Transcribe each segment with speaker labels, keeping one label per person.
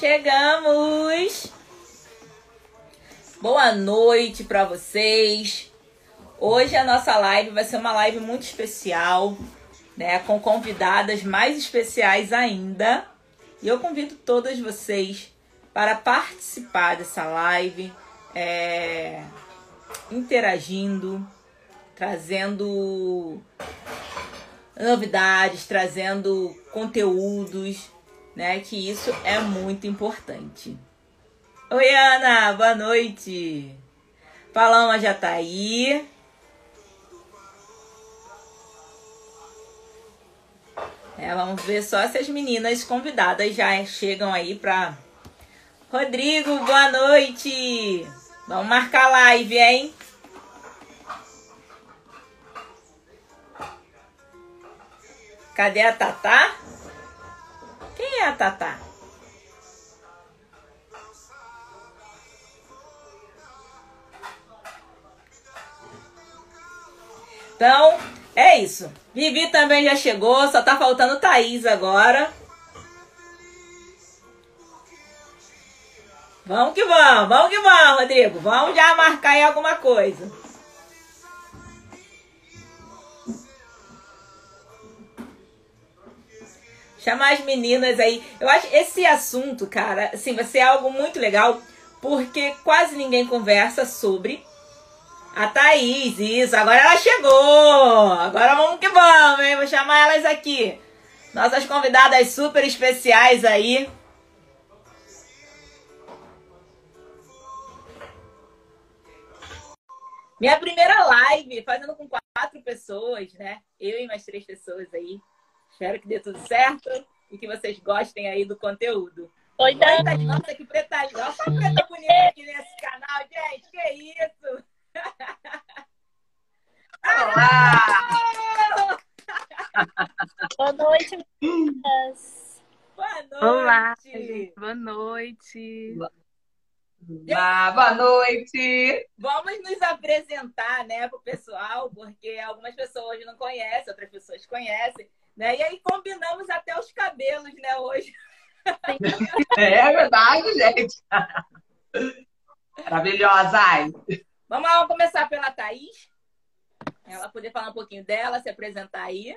Speaker 1: Chegamos! Boa noite para vocês. Hoje a nossa live vai ser uma live muito especial, né, com convidadas mais especiais ainda. E eu convido todas vocês para participar dessa live, é, interagindo, trazendo novidades, trazendo conteúdos, né? Que isso é muito importante. Oi, Ana, boa noite. Paloma já tá aí. É, vamos ver só se as meninas convidadas já chegam aí pra. Rodrigo, boa noite. Vamos marcar live, hein? Cadê a Tatá? Quem é a Tatá? Então, é isso. Vivi também já chegou, só tá faltando Thaís agora. Vamos que vamos, vamos que vamos, Rodrigo. Vamos já marcar aí alguma coisa. Chamar as meninas aí. Eu acho esse assunto, cara, assim, vai ser algo muito legal, porque quase ninguém conversa sobre a Thaís, isso. Agora ela chegou. Agora vamos que vamos, hein? Vou chamar elas aqui. Nossas convidadas super especiais aí. Minha primeira live, fazendo com quatro pessoas, né? Eu e mais três pessoas aí. Espero que dê tudo certo e que vocês gostem aí do conteúdo.
Speaker 2: Oi, Dani.
Speaker 1: Nossa, que preta linda. Olha preta bonita aqui nesse canal, gente. Que isso?
Speaker 2: Olá! Boa noite, meninas.
Speaker 1: Boa noite.
Speaker 3: Olá, gente. Boa noite.
Speaker 4: Olá, boa noite.
Speaker 1: Vamos nos apresentar, né, pro pessoal, porque algumas pessoas não conhecem, outras pessoas conhecem. Né? E aí combinamos até os cabelos, né, hoje.
Speaker 4: É verdade, gente. Maravilhosa.
Speaker 1: Vamos lá, vamos começar pela Thaís. Ela poder falar um pouquinho dela, se apresentar aí.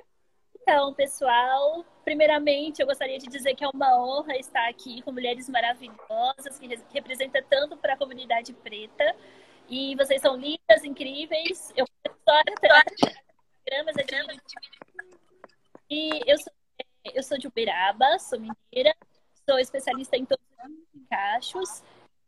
Speaker 2: Então, pessoal, primeiramente eu gostaria de dizer que é uma honra estar aqui com mulheres maravilhosas que representam tanto para a comunidade preta. E vocês são lindas, incríveis. Eu só programas é de e eu sou, eu sou de Uberaba, sou mineira, sou especialista em todos os cachos.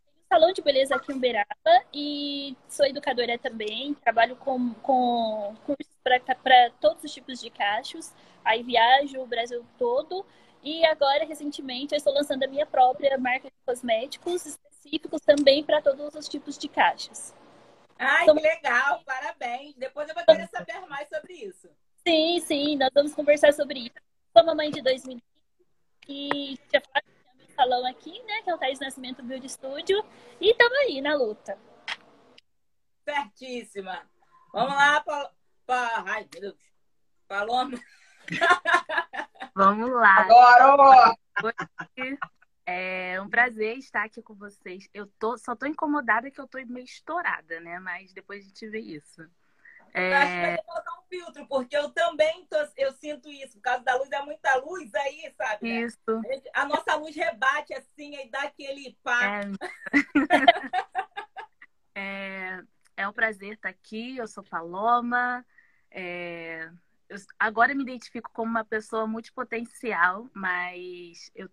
Speaker 2: Tenho salão de beleza aqui em Uberaba e sou educadora também. Trabalho com, com cursos para todos os tipos de cachos. Aí viajo o Brasil todo. E agora, recentemente, eu estou lançando a minha própria marca de cosméticos específicos também para todos os tipos de cachos.
Speaker 1: Ai, que legal! Parabéns! Depois eu vou querer saber mais sobre isso.
Speaker 2: Sim, sim, nós vamos conversar sobre isso. Sou mamãe de dois meninos e já falei meu salão aqui, né? Que é o Thais Nascimento Build Studio. E estamos aí na luta.
Speaker 1: Certíssima. Vamos lá, pa... Pa... Ai, meu Deus. Paloma.
Speaker 3: Vamos lá.
Speaker 4: Agora!
Speaker 3: É um prazer estar aqui com vocês. Eu tô, só tô incomodada que eu tô meio estourada, né? Mas depois a gente vê isso.
Speaker 1: É... Porque eu também tô, eu sinto isso. Por causa da luz, é muita luz aí, sabe?
Speaker 3: Né? Isso.
Speaker 1: A nossa luz rebate assim e dá aquele pá.
Speaker 3: É... é... é um prazer estar aqui. Eu sou Paloma. É... Eu, agora eu me identifico como uma pessoa multipotencial, mas eu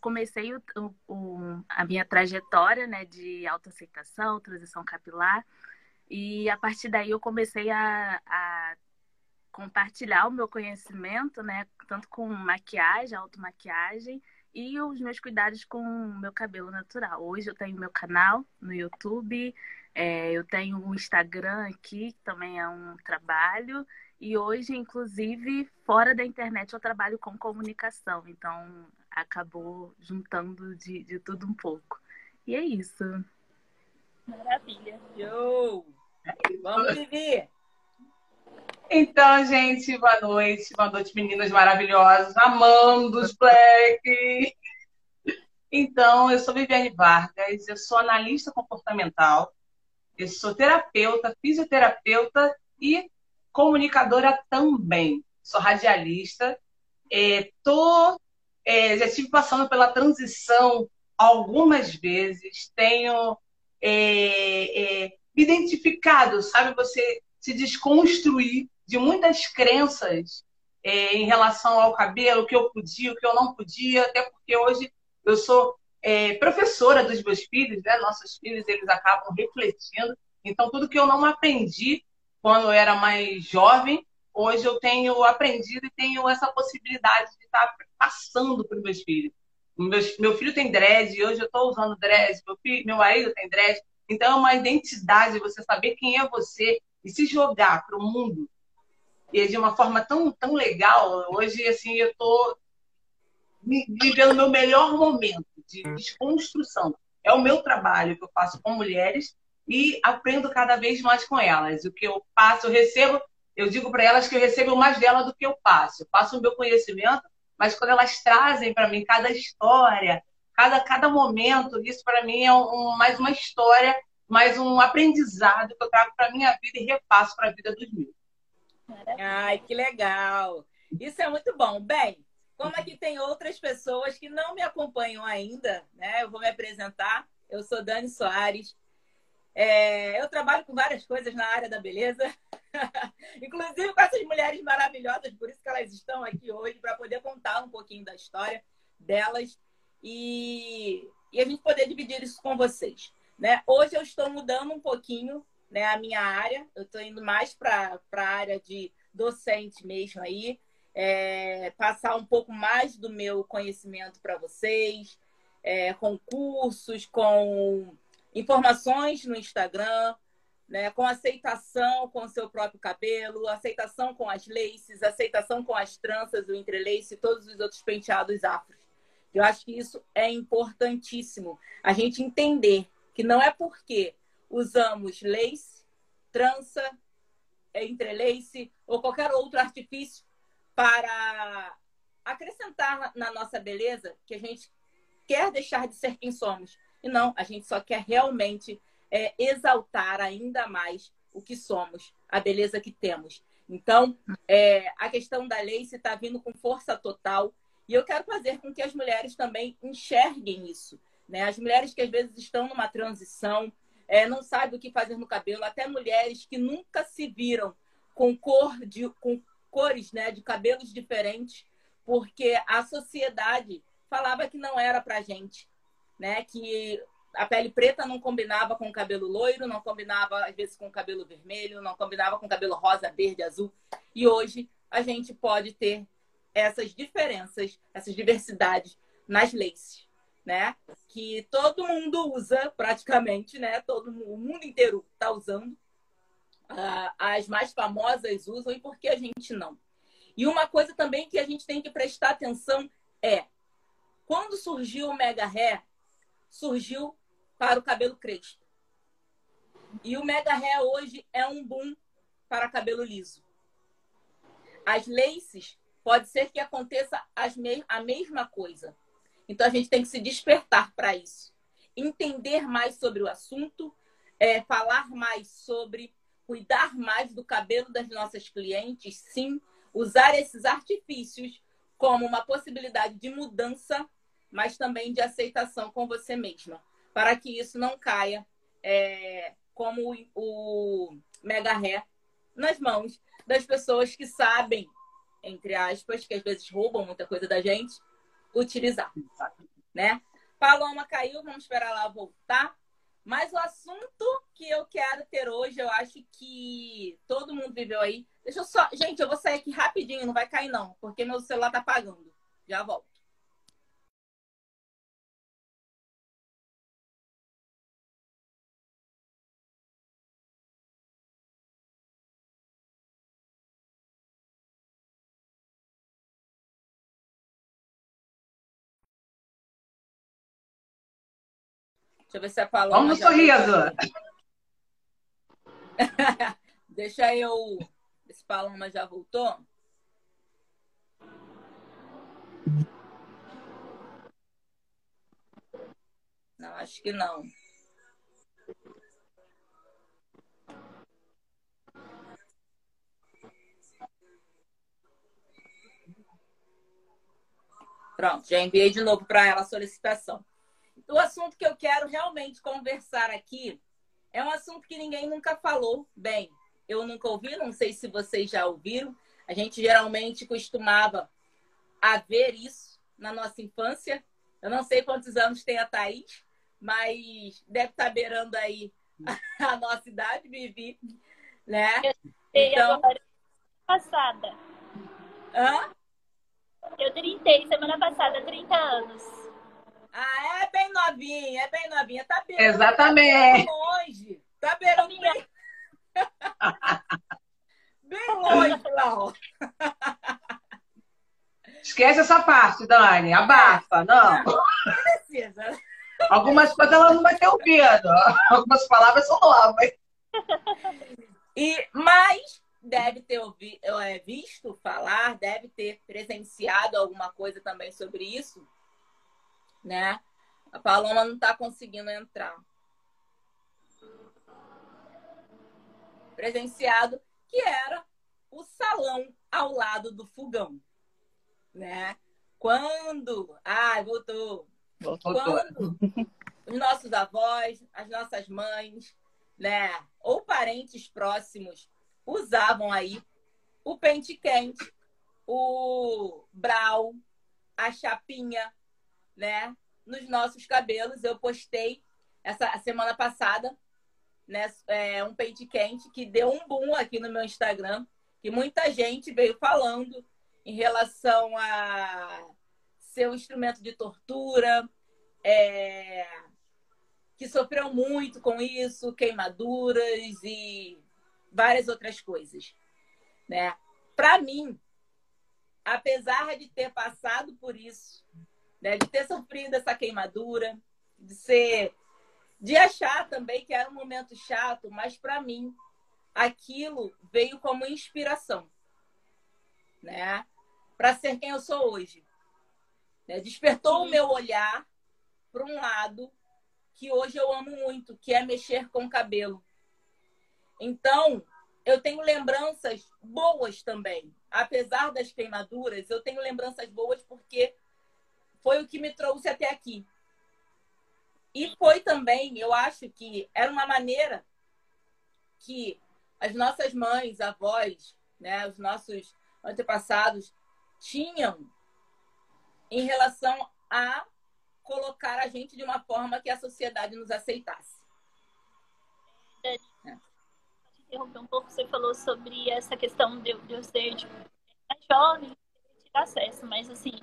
Speaker 3: comecei o, o, a minha trajetória né, de autoaceitação, transição capilar e a partir daí eu comecei a, a compartilhar o meu conhecimento, né? Tanto com maquiagem, automaquiagem e os meus cuidados com o meu cabelo natural. Hoje eu tenho meu canal no YouTube, é, eu tenho um Instagram aqui, que também é um trabalho. E hoje, inclusive, fora da internet, eu trabalho com comunicação. Então, acabou juntando de, de tudo um pouco. E é isso.
Speaker 2: Maravilha.
Speaker 1: Yo! Vamos, Vivi!
Speaker 4: Então, gente, boa noite. Boa noite, meninas maravilhosas. Amando os Black. Então, eu sou Viviane Vargas, eu sou analista comportamental, eu sou terapeuta, fisioterapeuta e comunicadora também. Sou radialista. É, é, já estive passando pela transição algumas vezes, tenho é, é, identificado, sabe, você se desconstruir de muitas crenças é, em relação ao cabelo, o que eu podia, o que eu não podia, até porque hoje eu sou é, professora dos meus filhos, né? Nossos filhos, eles acabam refletindo. Então, tudo que eu não aprendi quando eu era mais jovem, hoje eu tenho aprendido e tenho essa possibilidade de estar passando para os meus filhos. Meu, meu filho tem dread, hoje eu estou usando dread, meu, filho, meu marido tem dread. Então, é uma identidade, você saber quem é você e se jogar para o mundo. E de uma forma tão, tão legal. Hoje, assim, eu estou vivendo o meu melhor momento de desconstrução. É o meu trabalho que eu faço com mulheres e aprendo cada vez mais com elas. O que eu passo, eu recebo, eu digo para elas que eu recebo mais dela do que eu passo. Eu passo o meu conhecimento, mas quando elas trazem para mim cada história, cada, cada momento, isso para mim é um, mais uma história, mais um aprendizado que eu trago para minha vida e repasso para a vida dos meus.
Speaker 1: Ai, que legal! Isso é muito bom. Bem, como aqui tem outras pessoas que não me acompanham ainda, né? Eu vou me apresentar. Eu sou Dani Soares. É, eu trabalho com várias coisas na área da beleza, inclusive com essas mulheres maravilhosas, por isso que elas estão aqui hoje, para poder contar um pouquinho da história delas e, e a gente poder dividir isso com vocês. Né? Hoje eu estou mudando um pouquinho né, a minha área, eu estou indo mais para a área de docente mesmo aí é, passar um pouco mais do meu conhecimento para vocês, é, com cursos, com informações no Instagram, né, com aceitação com o seu próprio cabelo, aceitação com as laces, aceitação com as tranças, o entrelace e todos os outros penteados afros. Eu acho que isso é importantíssimo. A gente entender que não é porque usamos lace, trança, entrelace ou qualquer outro artifício para acrescentar na nossa beleza que a gente quer deixar de ser quem somos. E não, a gente só quer realmente é, exaltar ainda mais o que somos, a beleza que temos. Então, é, a questão da se está vindo com força total. E eu quero fazer com que as mulheres também enxerguem isso. Né? As mulheres que às vezes estão numa transição, é, não sabem o que fazer no cabelo, até mulheres que nunca se viram com cor de, com cores, né, de cabelos diferentes, porque a sociedade falava que não era pra gente, né, que a pele preta não combinava com o cabelo loiro, não combinava às vezes com o cabelo vermelho, não combinava com o cabelo rosa, verde, azul. E hoje a gente pode ter essas diferenças, essas diversidades nas laces, né? Que todo mundo usa praticamente, né? Todo o mundo inteiro está usando uh, as mais famosas usam e por que a gente não. E uma coisa também que a gente tem que prestar atenção é quando surgiu o mega hair, surgiu para o cabelo crespo. E o mega hair hoje é um boom para cabelo liso. As laces pode ser que aconteça me a mesma coisa. Então a gente tem que se despertar para isso. Entender mais sobre o assunto, é, falar mais sobre cuidar mais do cabelo das nossas clientes, sim, usar esses artifícios como uma possibilidade de mudança, mas também de aceitação com você mesma, para que isso não caia é, como o mega ré nas mãos das pessoas que sabem, entre aspas, que às vezes roubam muita coisa da gente, utilizar, né? Paloma caiu, vamos esperar ela voltar. Mas o assunto que eu quero ter hoje, eu acho que todo mundo viveu aí. Deixa eu só. Gente, eu vou sair aqui rapidinho, não vai cair não, porque meu celular tá apagando. Já volto. Deixa eu ver se a Paloma.
Speaker 4: Vamos no sorriso!
Speaker 1: Deixa eu. Esse Paloma já voltou? Acho que não. Pronto, já enviei de novo para ela a solicitação. O assunto que eu quero realmente conversar aqui é um assunto que ninguém nunca falou bem. Eu nunca ouvi, não sei se vocês já ouviram. A gente geralmente costumava a ver isso na nossa infância. Eu não sei quantos anos tem a Thaís, mas deve estar beirando aí a nossa idade, Vivi, né?
Speaker 2: então... agora passada.
Speaker 1: Hã?
Speaker 2: Eu trintei semana passada, 30 anos.
Speaker 1: Ah, é bem novinha, é bem novinha. Tá beirando
Speaker 4: Exatamente.
Speaker 1: Tá longe. Tá beirando bem... bem longe ó.
Speaker 4: Esquece essa parte, Dani. Abafa, não. Não precisa. Algumas coisas ela não vai ter ouvido. Algumas palavras são novas.
Speaker 1: E, mas deve ter ouvido, é, visto falar, deve ter presenciado alguma coisa também sobre isso, né? A Paloma não está conseguindo entrar. Presenciado, que era o salão ao lado do fogão, né? Quando. Ah, voltou.
Speaker 4: voltou.
Speaker 1: Quando os nossos avós, as nossas mães, né? Ou parentes próximos usavam aí o pente quente, o brau, a chapinha, né? Nos nossos cabelos. Eu postei essa semana passada, né? É, um pente quente que deu um boom aqui no meu Instagram, que muita gente veio falando em relação a seu instrumento de tortura, é, que sofreu muito com isso, queimaduras e várias outras coisas, né? Para mim, apesar de ter passado por isso, né, de ter sofrido essa queimadura, de ser de achar também que era um momento chato, mas para mim aquilo veio como inspiração, né? Para ser quem eu sou hoje. Né? Despertou o meu olhar para um lado que hoje eu amo muito, que é mexer com o cabelo. Então, eu tenho lembranças boas também. Apesar das queimaduras, eu tenho lembranças boas porque foi o que me trouxe até aqui. E foi também, eu acho que era uma maneira que as nossas mães, avós, né, os nossos antepassados tinham em relação a colocar a gente de uma forma que a sociedade nos aceitasse.
Speaker 2: É interromper um pouco, você falou sobre essa questão de, de eu ser de, mais jovem, ter acesso, mas assim,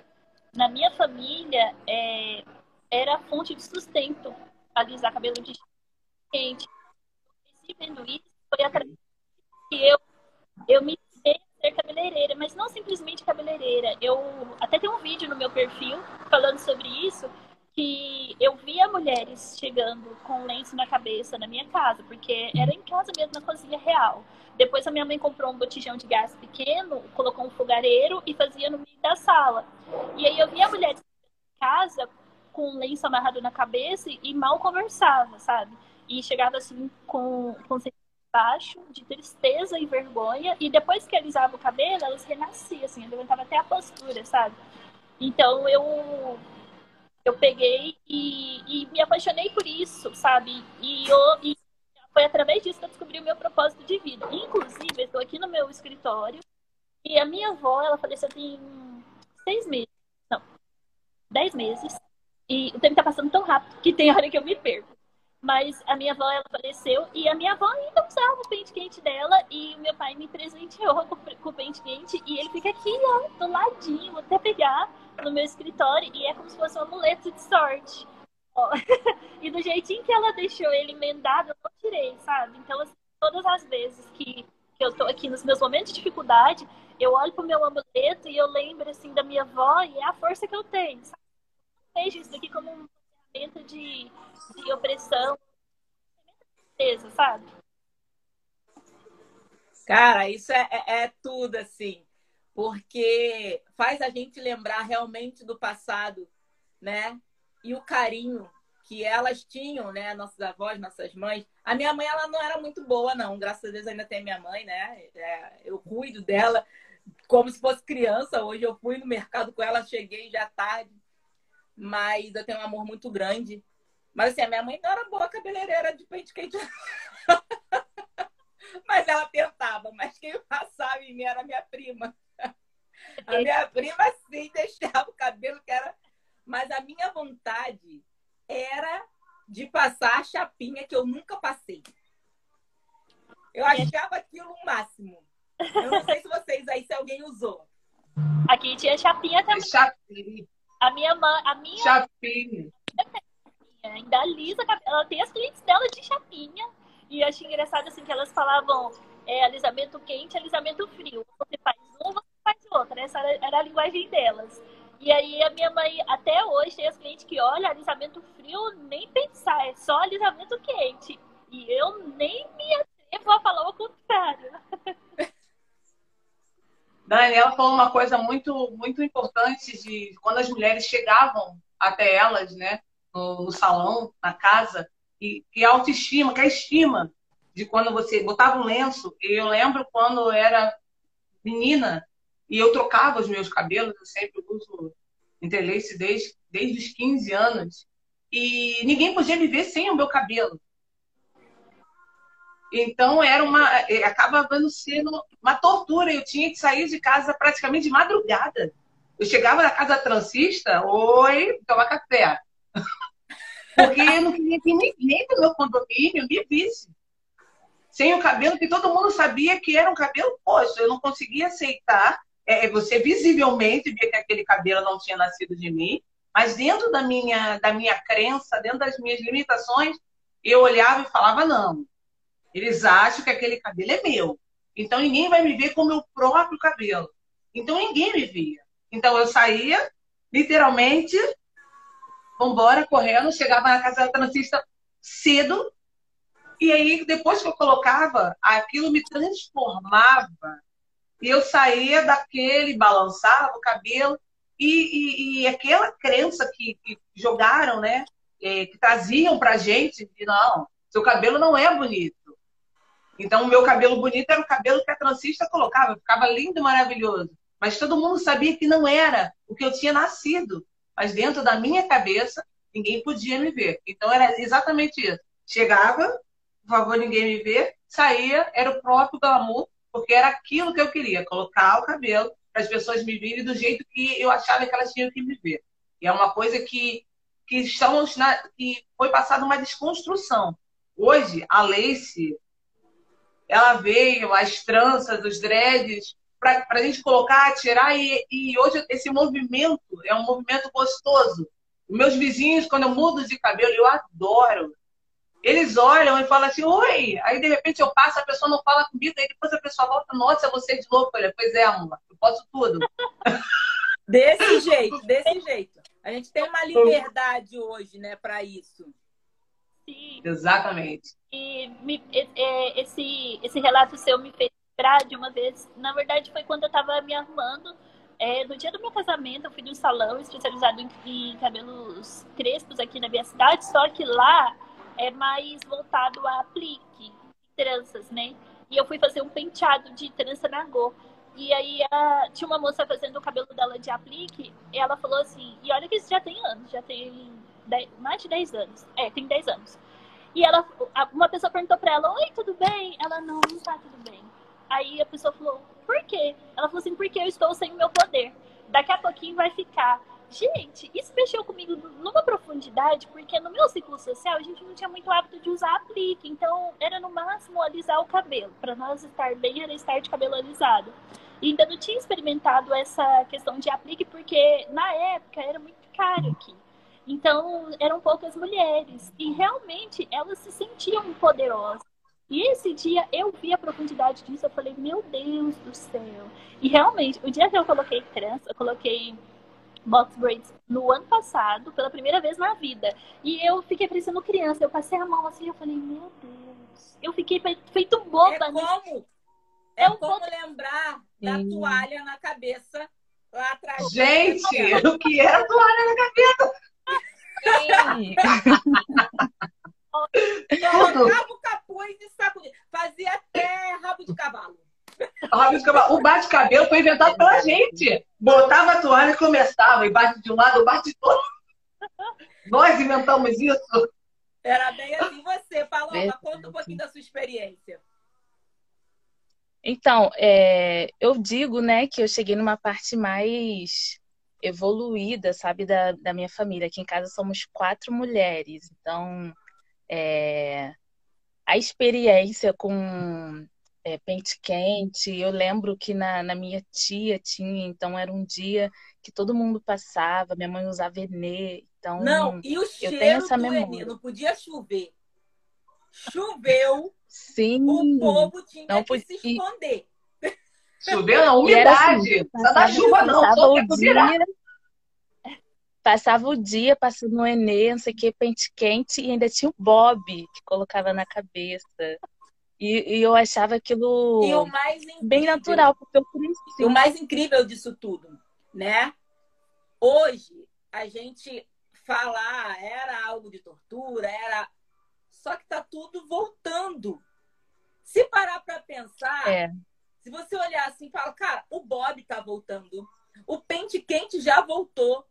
Speaker 2: na minha família é, era fonte de sustento alisar cabelo de quente. E vendo isso, foi através que eu, eu me a ser cabeleireira, mas não simplesmente cabeleireira. Eu até tem um vídeo no meu perfil falando sobre isso, que eu via mulheres chegando com lenço na cabeça na minha casa, porque era em casa mesmo, na cozinha real. Depois a minha mãe comprou um botijão de gás pequeno, colocou um fogareiro e fazia no meio da sala. E aí eu via mulheres em casa com lenço amarrado na cabeça e mal conversava, sabe? E chegava assim com, com baixo, de tristeza e vergonha, e depois que alisava o cabelo, elas renasciam, assim, levantava até a postura, sabe? Então eu eu peguei e, e me apaixonei por isso, sabe? E, eu, e foi através disso que eu descobri o meu propósito de vida. Inclusive, eu estou aqui no meu escritório e a minha avó, ela faleceu tem seis meses. Não, dez meses. E o tempo está passando tão rápido que tem hora que eu me perco. Mas a minha avó, ela faleceu e a minha avó ainda usava o pente quente dela e meu pai me presenteou com, com o pente quente e ele fica aqui, ó, do ladinho, até pegar no meu escritório e é como se fosse um amuleto de sorte. e do jeitinho que ela deixou ele emendado, eu não tirei, sabe? Então, assim, todas as vezes que, que eu tô aqui nos meus momentos de dificuldade, eu olho pro meu amuleto e eu lembro, assim, da minha avó e é a força que eu tenho, sabe? Eu vejo isso aqui como uma ferramenta de, de opressão, certeza, sabe?
Speaker 1: Cara, isso é, é, é tudo, assim porque faz a gente lembrar realmente do passado, né? E o carinho que elas tinham, né, nossas avós, nossas mães. A minha mãe, ela não era muito boa, não. Graças a Deus ainda tem minha mãe, né? É, eu cuido dela como se fosse criança. Hoje eu fui no mercado com ela, cheguei já tarde. Mas eu tenho um amor muito grande. Mas assim, a minha mãe não era boa cabeleireira de pente quente. mas ela tentava. Mas quem passava em mim era a minha prima. A minha prima, sim, deixava o cabelo que era... Mas a minha vontade era de passar a chapinha que eu nunca passei. Eu achava aquilo o máximo. Eu não sei se vocês aí, se alguém usou.
Speaker 2: Aqui tinha chapinha também.
Speaker 4: Chapinha.
Speaker 2: A minha mãe, a minha
Speaker 4: chapinha.
Speaker 2: Ainda alisa, ela tem as clientes dela de chapinha. E eu achei engraçado assim que elas falavam é, alisamento quente, alisamento frio. Você faz um, você faz outro. Essa era, era a linguagem delas. E aí a minha mãe, até hoje, tem as clientes que, olha, alisamento frio, nem pensar, é só alisamento quente. E eu nem me atrevo a falar o contrário.
Speaker 4: Daniela falou uma coisa muito, muito importante de quando as mulheres chegavam até elas, né, no, no salão, na casa, e que a autoestima, que a estima de quando você botava um lenço. Eu lembro quando eu era menina, e eu trocava os meus cabelos, eu sempre uso interlace desde, desde os 15 anos. E ninguém podia me ver sem o meu cabelo. Então era uma. É, acaba sendo uma tortura. Eu tinha que sair de casa praticamente de madrugada. Eu chegava na casa transista, oi, tomar café. Porque eu não queria que ninguém do meu condomínio me visse. Sem o cabelo, que todo mundo sabia que era um cabelo posto. Eu não conseguia aceitar é, é, você visivelmente via que aquele cabelo não tinha nascido de mim, mas dentro da minha, da minha crença, dentro das minhas limitações, eu olhava e falava, não, eles acham que aquele cabelo é meu. Então ninguém vai me ver com o meu próprio cabelo. Então ninguém me via. Então eu saía, literalmente, vambora, correndo, chegava na casa da transista cedo, e aí depois que eu colocava, aquilo me transformava e eu saía daquele, balançava o cabelo, e, e, e aquela crença que, que jogaram, né? É, que traziam pra gente, de não, seu cabelo não é bonito. Então, o meu cabelo bonito era o cabelo que a transista colocava, ficava lindo maravilhoso. Mas todo mundo sabia que não era o que eu tinha nascido. Mas dentro da minha cabeça, ninguém podia me ver. Então, era exatamente isso. Chegava, por favor, ninguém me ver, saía, era o próprio glamour porque era aquilo que eu queria, colocar o cabelo para as pessoas me virem do jeito que eu achava que elas tinham que me ver. E é uma coisa que, que estamos na, que foi passada uma desconstrução. Hoje, a Lace, ela veio, as tranças, os dreads, para a gente colocar, tirar, e, e hoje esse movimento é um movimento gostoso. Meus vizinhos, quando eu mudo de cabelo, eu adoro eles olham e falam assim, oi. Aí, de repente, eu passo, a pessoa não fala comigo, aí depois a pessoa volta, nossa, você é de novo. Olha, pois é, amor, eu posso tudo.
Speaker 1: Desse jeito, desse jeito. A gente tem uma liberdade hoje, né, para isso.
Speaker 2: Sim.
Speaker 4: Exatamente.
Speaker 2: E me, esse, esse relato seu me fez lembrar de uma vez, na verdade, foi quando eu estava me arrumando. É, no dia do meu casamento, eu fui num salão especializado em, em cabelos crespos aqui na minha cidade, só que lá é mais voltado a aplique, tranças, né? E eu fui fazer um penteado de trança na Go. E aí a, tinha uma moça fazendo o cabelo dela de aplique, e ela falou assim, e olha que isso já tem anos, já tem dez, mais de 10 anos. É, tem 10 anos. E ela, uma pessoa perguntou pra ela, oi, tudo bem? Ela, não, não tá tudo bem. Aí a pessoa falou, por quê? Ela falou assim, porque eu estou sem o meu poder. Daqui a pouquinho vai ficar. Gente, isso mexeu comigo numa profundidade, porque no meu ciclo social a gente não tinha muito hábito de usar aplique, então era no máximo alisar o cabelo. Para nós estar bem era estar de cabelo alisado. E ainda não tinha experimentado essa questão de aplique, porque na época era muito caro aqui. Então eram poucas mulheres e realmente elas se sentiam poderosas. E esse dia eu vi a profundidade disso, eu falei, meu Deus do céu. E realmente, o dia que eu coloquei trança, eu coloquei box braids no ano passado, pela primeira vez na vida. E eu fiquei parecendo criança. Eu passei a mão assim e eu falei, meu Deus. Eu fiquei feito boba. É
Speaker 1: como, é, é um como lembrar da toalha na cabeça lá atrás.
Speaker 4: Gente, o que era toalha na cabeça?
Speaker 1: Colocava o capuz e sacudia. Fazia até rabo de cavalo.
Speaker 4: Rabo de cavalo. O bate-cabelo foi inventado pela gente. Botava a toalha e começava. E bate de um lado, bate de outro. Nós inventamos isso.
Speaker 1: Era bem assim você. Paloma, conta um pouquinho da sua experiência.
Speaker 3: Então, é, eu digo, né, que eu cheguei numa parte mais evoluída, sabe, da, da minha família. Aqui em casa somos quatro mulheres, então é, a experiência com é, pente quente, eu lembro que na, na minha tia tinha, então era um dia que todo mundo passava, minha mãe usava Enê, então
Speaker 1: não, e o cheiro eu tenho essa memória. Enê, não podia chover. Choveu,
Speaker 3: Sim,
Speaker 1: o povo tinha não que podia... se esconder.
Speaker 4: Choveu na umidade. Assim, não da chuva, não. Só o dia,
Speaker 3: passava o dia passando no Enê, não sei o que, pente quente, e ainda tinha o Bob que colocava na cabeça. E, e eu achava aquilo incrível, bem natural, porque eu cresci.
Speaker 1: O mais incrível disso tudo, né? Hoje, a gente falar era algo de tortura, era. Só que tá tudo voltando. Se parar para pensar,
Speaker 3: é.
Speaker 1: Se você olhar assim, fala, cara, o Bob tá voltando. O pente quente já voltou,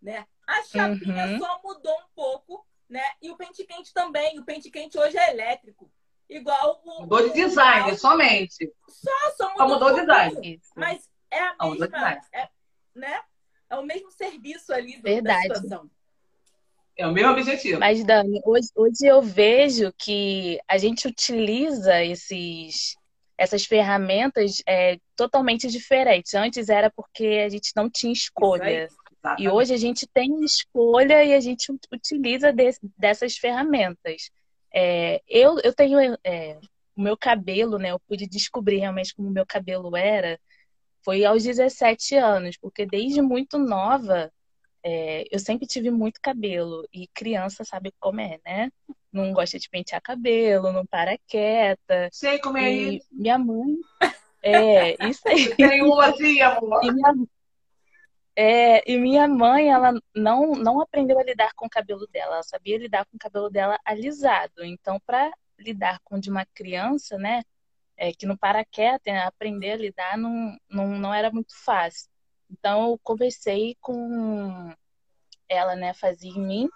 Speaker 1: né? A chapinha uhum. só mudou um pouco, né? E o pente quente também. O pente quente hoje é elétrico. Igual o.
Speaker 4: Mudou de design, o... somente.
Speaker 1: Só, só mudou,
Speaker 4: só mudou o design.
Speaker 1: Mas é a mesma. É, né? é o mesmo serviço ali do,
Speaker 3: Verdade.
Speaker 1: da situação.
Speaker 4: É o mesmo objetivo.
Speaker 3: Mas, Dani, hoje, hoje eu vejo que a gente utiliza esses, essas ferramentas é, totalmente diferentes. Antes era porque a gente não tinha escolha. E hoje a gente tem escolha e a gente utiliza desse, dessas ferramentas. É, eu, eu tenho é, o meu cabelo, né? Eu pude descobrir realmente como o meu cabelo era. Foi aos 17 anos, porque desde muito nova é, eu sempre tive muito cabelo. E criança sabe como é, né? Não gosta de pentear cabelo, não para quieta.
Speaker 4: Sei como é
Speaker 3: e
Speaker 4: isso.
Speaker 3: Minha mãe. É, isso aí.
Speaker 4: Tem uma assim, amor.
Speaker 3: E minha, é, e minha mãe, ela não, não aprendeu a lidar com o cabelo dela, ela sabia lidar com o cabelo dela alisado. Então, para lidar com de uma criança, né, é, que no paraquedas, aprender a lidar não, não, não era muito fácil. Então, eu conversei com ela, né, fazia em mim,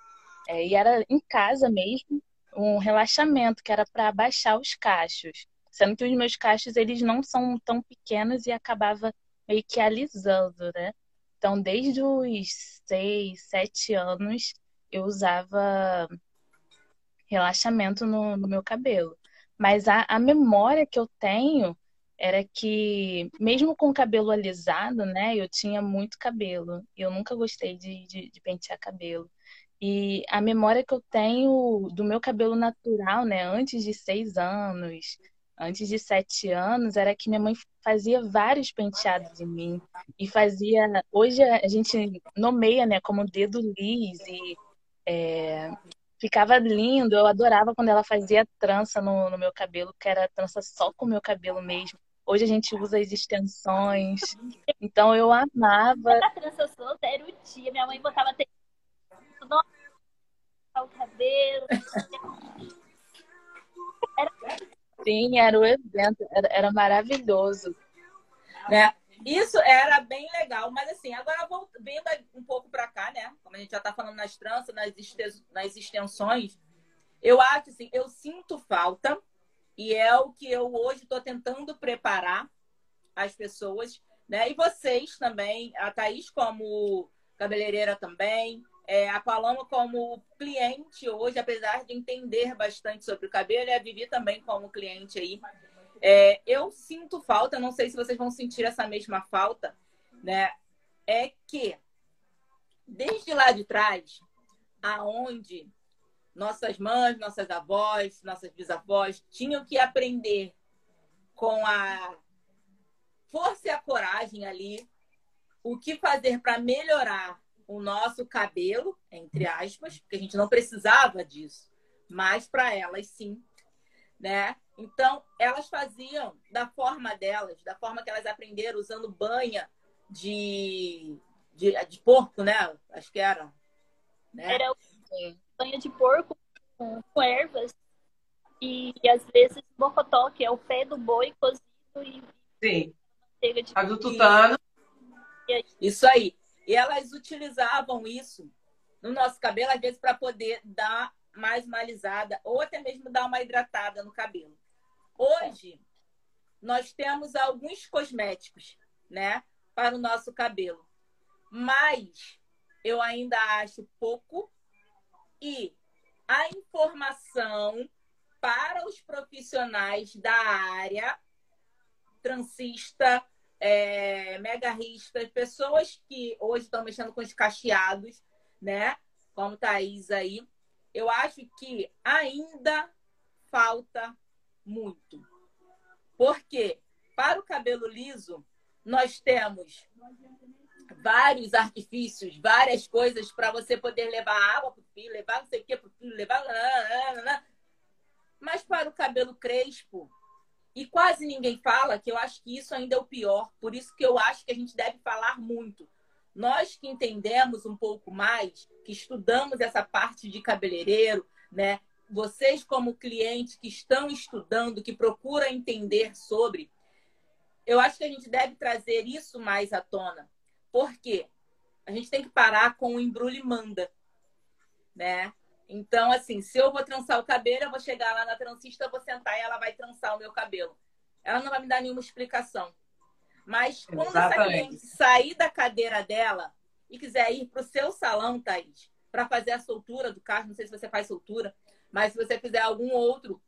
Speaker 3: é, e era em casa mesmo, um relaxamento, que era para abaixar os cachos. Sendo que os meus cachos, eles não são tão pequenos e acabava meio que alisando, né? Então, desde os seis, sete anos, eu usava relaxamento no, no meu cabelo. Mas a, a memória que eu tenho era que, mesmo com o cabelo alisado, né, eu tinha muito cabelo. Eu nunca gostei de, de, de, pentear cabelo. E a memória que eu tenho do meu cabelo natural, né, antes de seis anos, antes de sete anos, era que minha mãe fazia vários penteados em mim. E fazia. Hoje a gente nomeia, né, como dedo lis. E é, ficava lindo. Eu adorava quando ela fazia trança no, no meu cabelo, que era trança só com o meu cabelo mesmo. Hoje a gente usa as extensões. Então eu amava.
Speaker 2: A trança solta era o dia. Minha mãe botava. O cabelo.
Speaker 3: Era Sim, era o evento, era, era maravilhoso.
Speaker 1: Né? Isso era bem legal, mas assim, agora vindo um pouco para cá, né? Como a gente já está falando nas tranças, nas, extensões, eu acho assim, eu sinto falta, e é o que eu hoje estou tentando preparar as pessoas, né? E vocês também, a Thaís como cabeleireira também, é, a Paloma como cliente hoje, apesar de entender bastante sobre o cabelo, e a Vivi também como cliente aí. É, eu sinto falta, não sei se vocês vão sentir essa mesma falta, né? É que desde lá de trás, aonde nossas mães, nossas avós, nossas bisavós tinham que aprender com a força e a coragem ali o que fazer para melhorar o nosso cabelo, entre aspas, porque a gente não precisava disso, mas para elas sim, né? Então, elas faziam da forma delas, da forma que elas aprenderam, usando banha de, de, de porco, né? Acho que era.
Speaker 2: Né? Era banha de porco com, com ervas e, e às vezes mocotó, que é o pé do boi cozido e
Speaker 4: Sim. manteiga de do tutano.
Speaker 1: Isso aí. E elas utilizavam isso no nosso cabelo, às vezes, para poder dar mais uma alisada ou até mesmo dar uma hidratada no cabelo. Hoje, nós temos alguns cosméticos, né, para o nosso cabelo. Mas eu ainda acho pouco para os profissionais da área, transista, é, megarristas, pessoas que hoje estão mexendo com os cacheados, né? Como Thaís aí. Eu acho que ainda falta muito. Porque para o cabelo liso, nós temos vários artifícios, várias coisas para você poder levar água para o fio, levar não sei o que para o fio, levar. Mas para o cabelo crespo, e quase ninguém fala, que eu acho que isso ainda é o pior, por isso que eu acho que a gente deve falar muito. Nós que entendemos um pouco mais, que estudamos essa parte de cabeleireiro, né? Vocês como clientes que estão estudando, que procuram entender sobre, eu acho que a gente deve trazer isso mais à tona. Por quê? A gente tem que parar com o embrulho e manda, né? Então, assim, se eu vou trançar o cabelo, eu vou chegar lá na transista, eu vou sentar e ela vai trançar o meu cabelo. Ela não vai me dar nenhuma explicação. Mas quando Exatamente. essa cliente sair da cadeira dela e quiser ir para o seu salão, Thaís, para fazer a soltura do carro, não sei se você faz soltura, mas se você fizer algum outro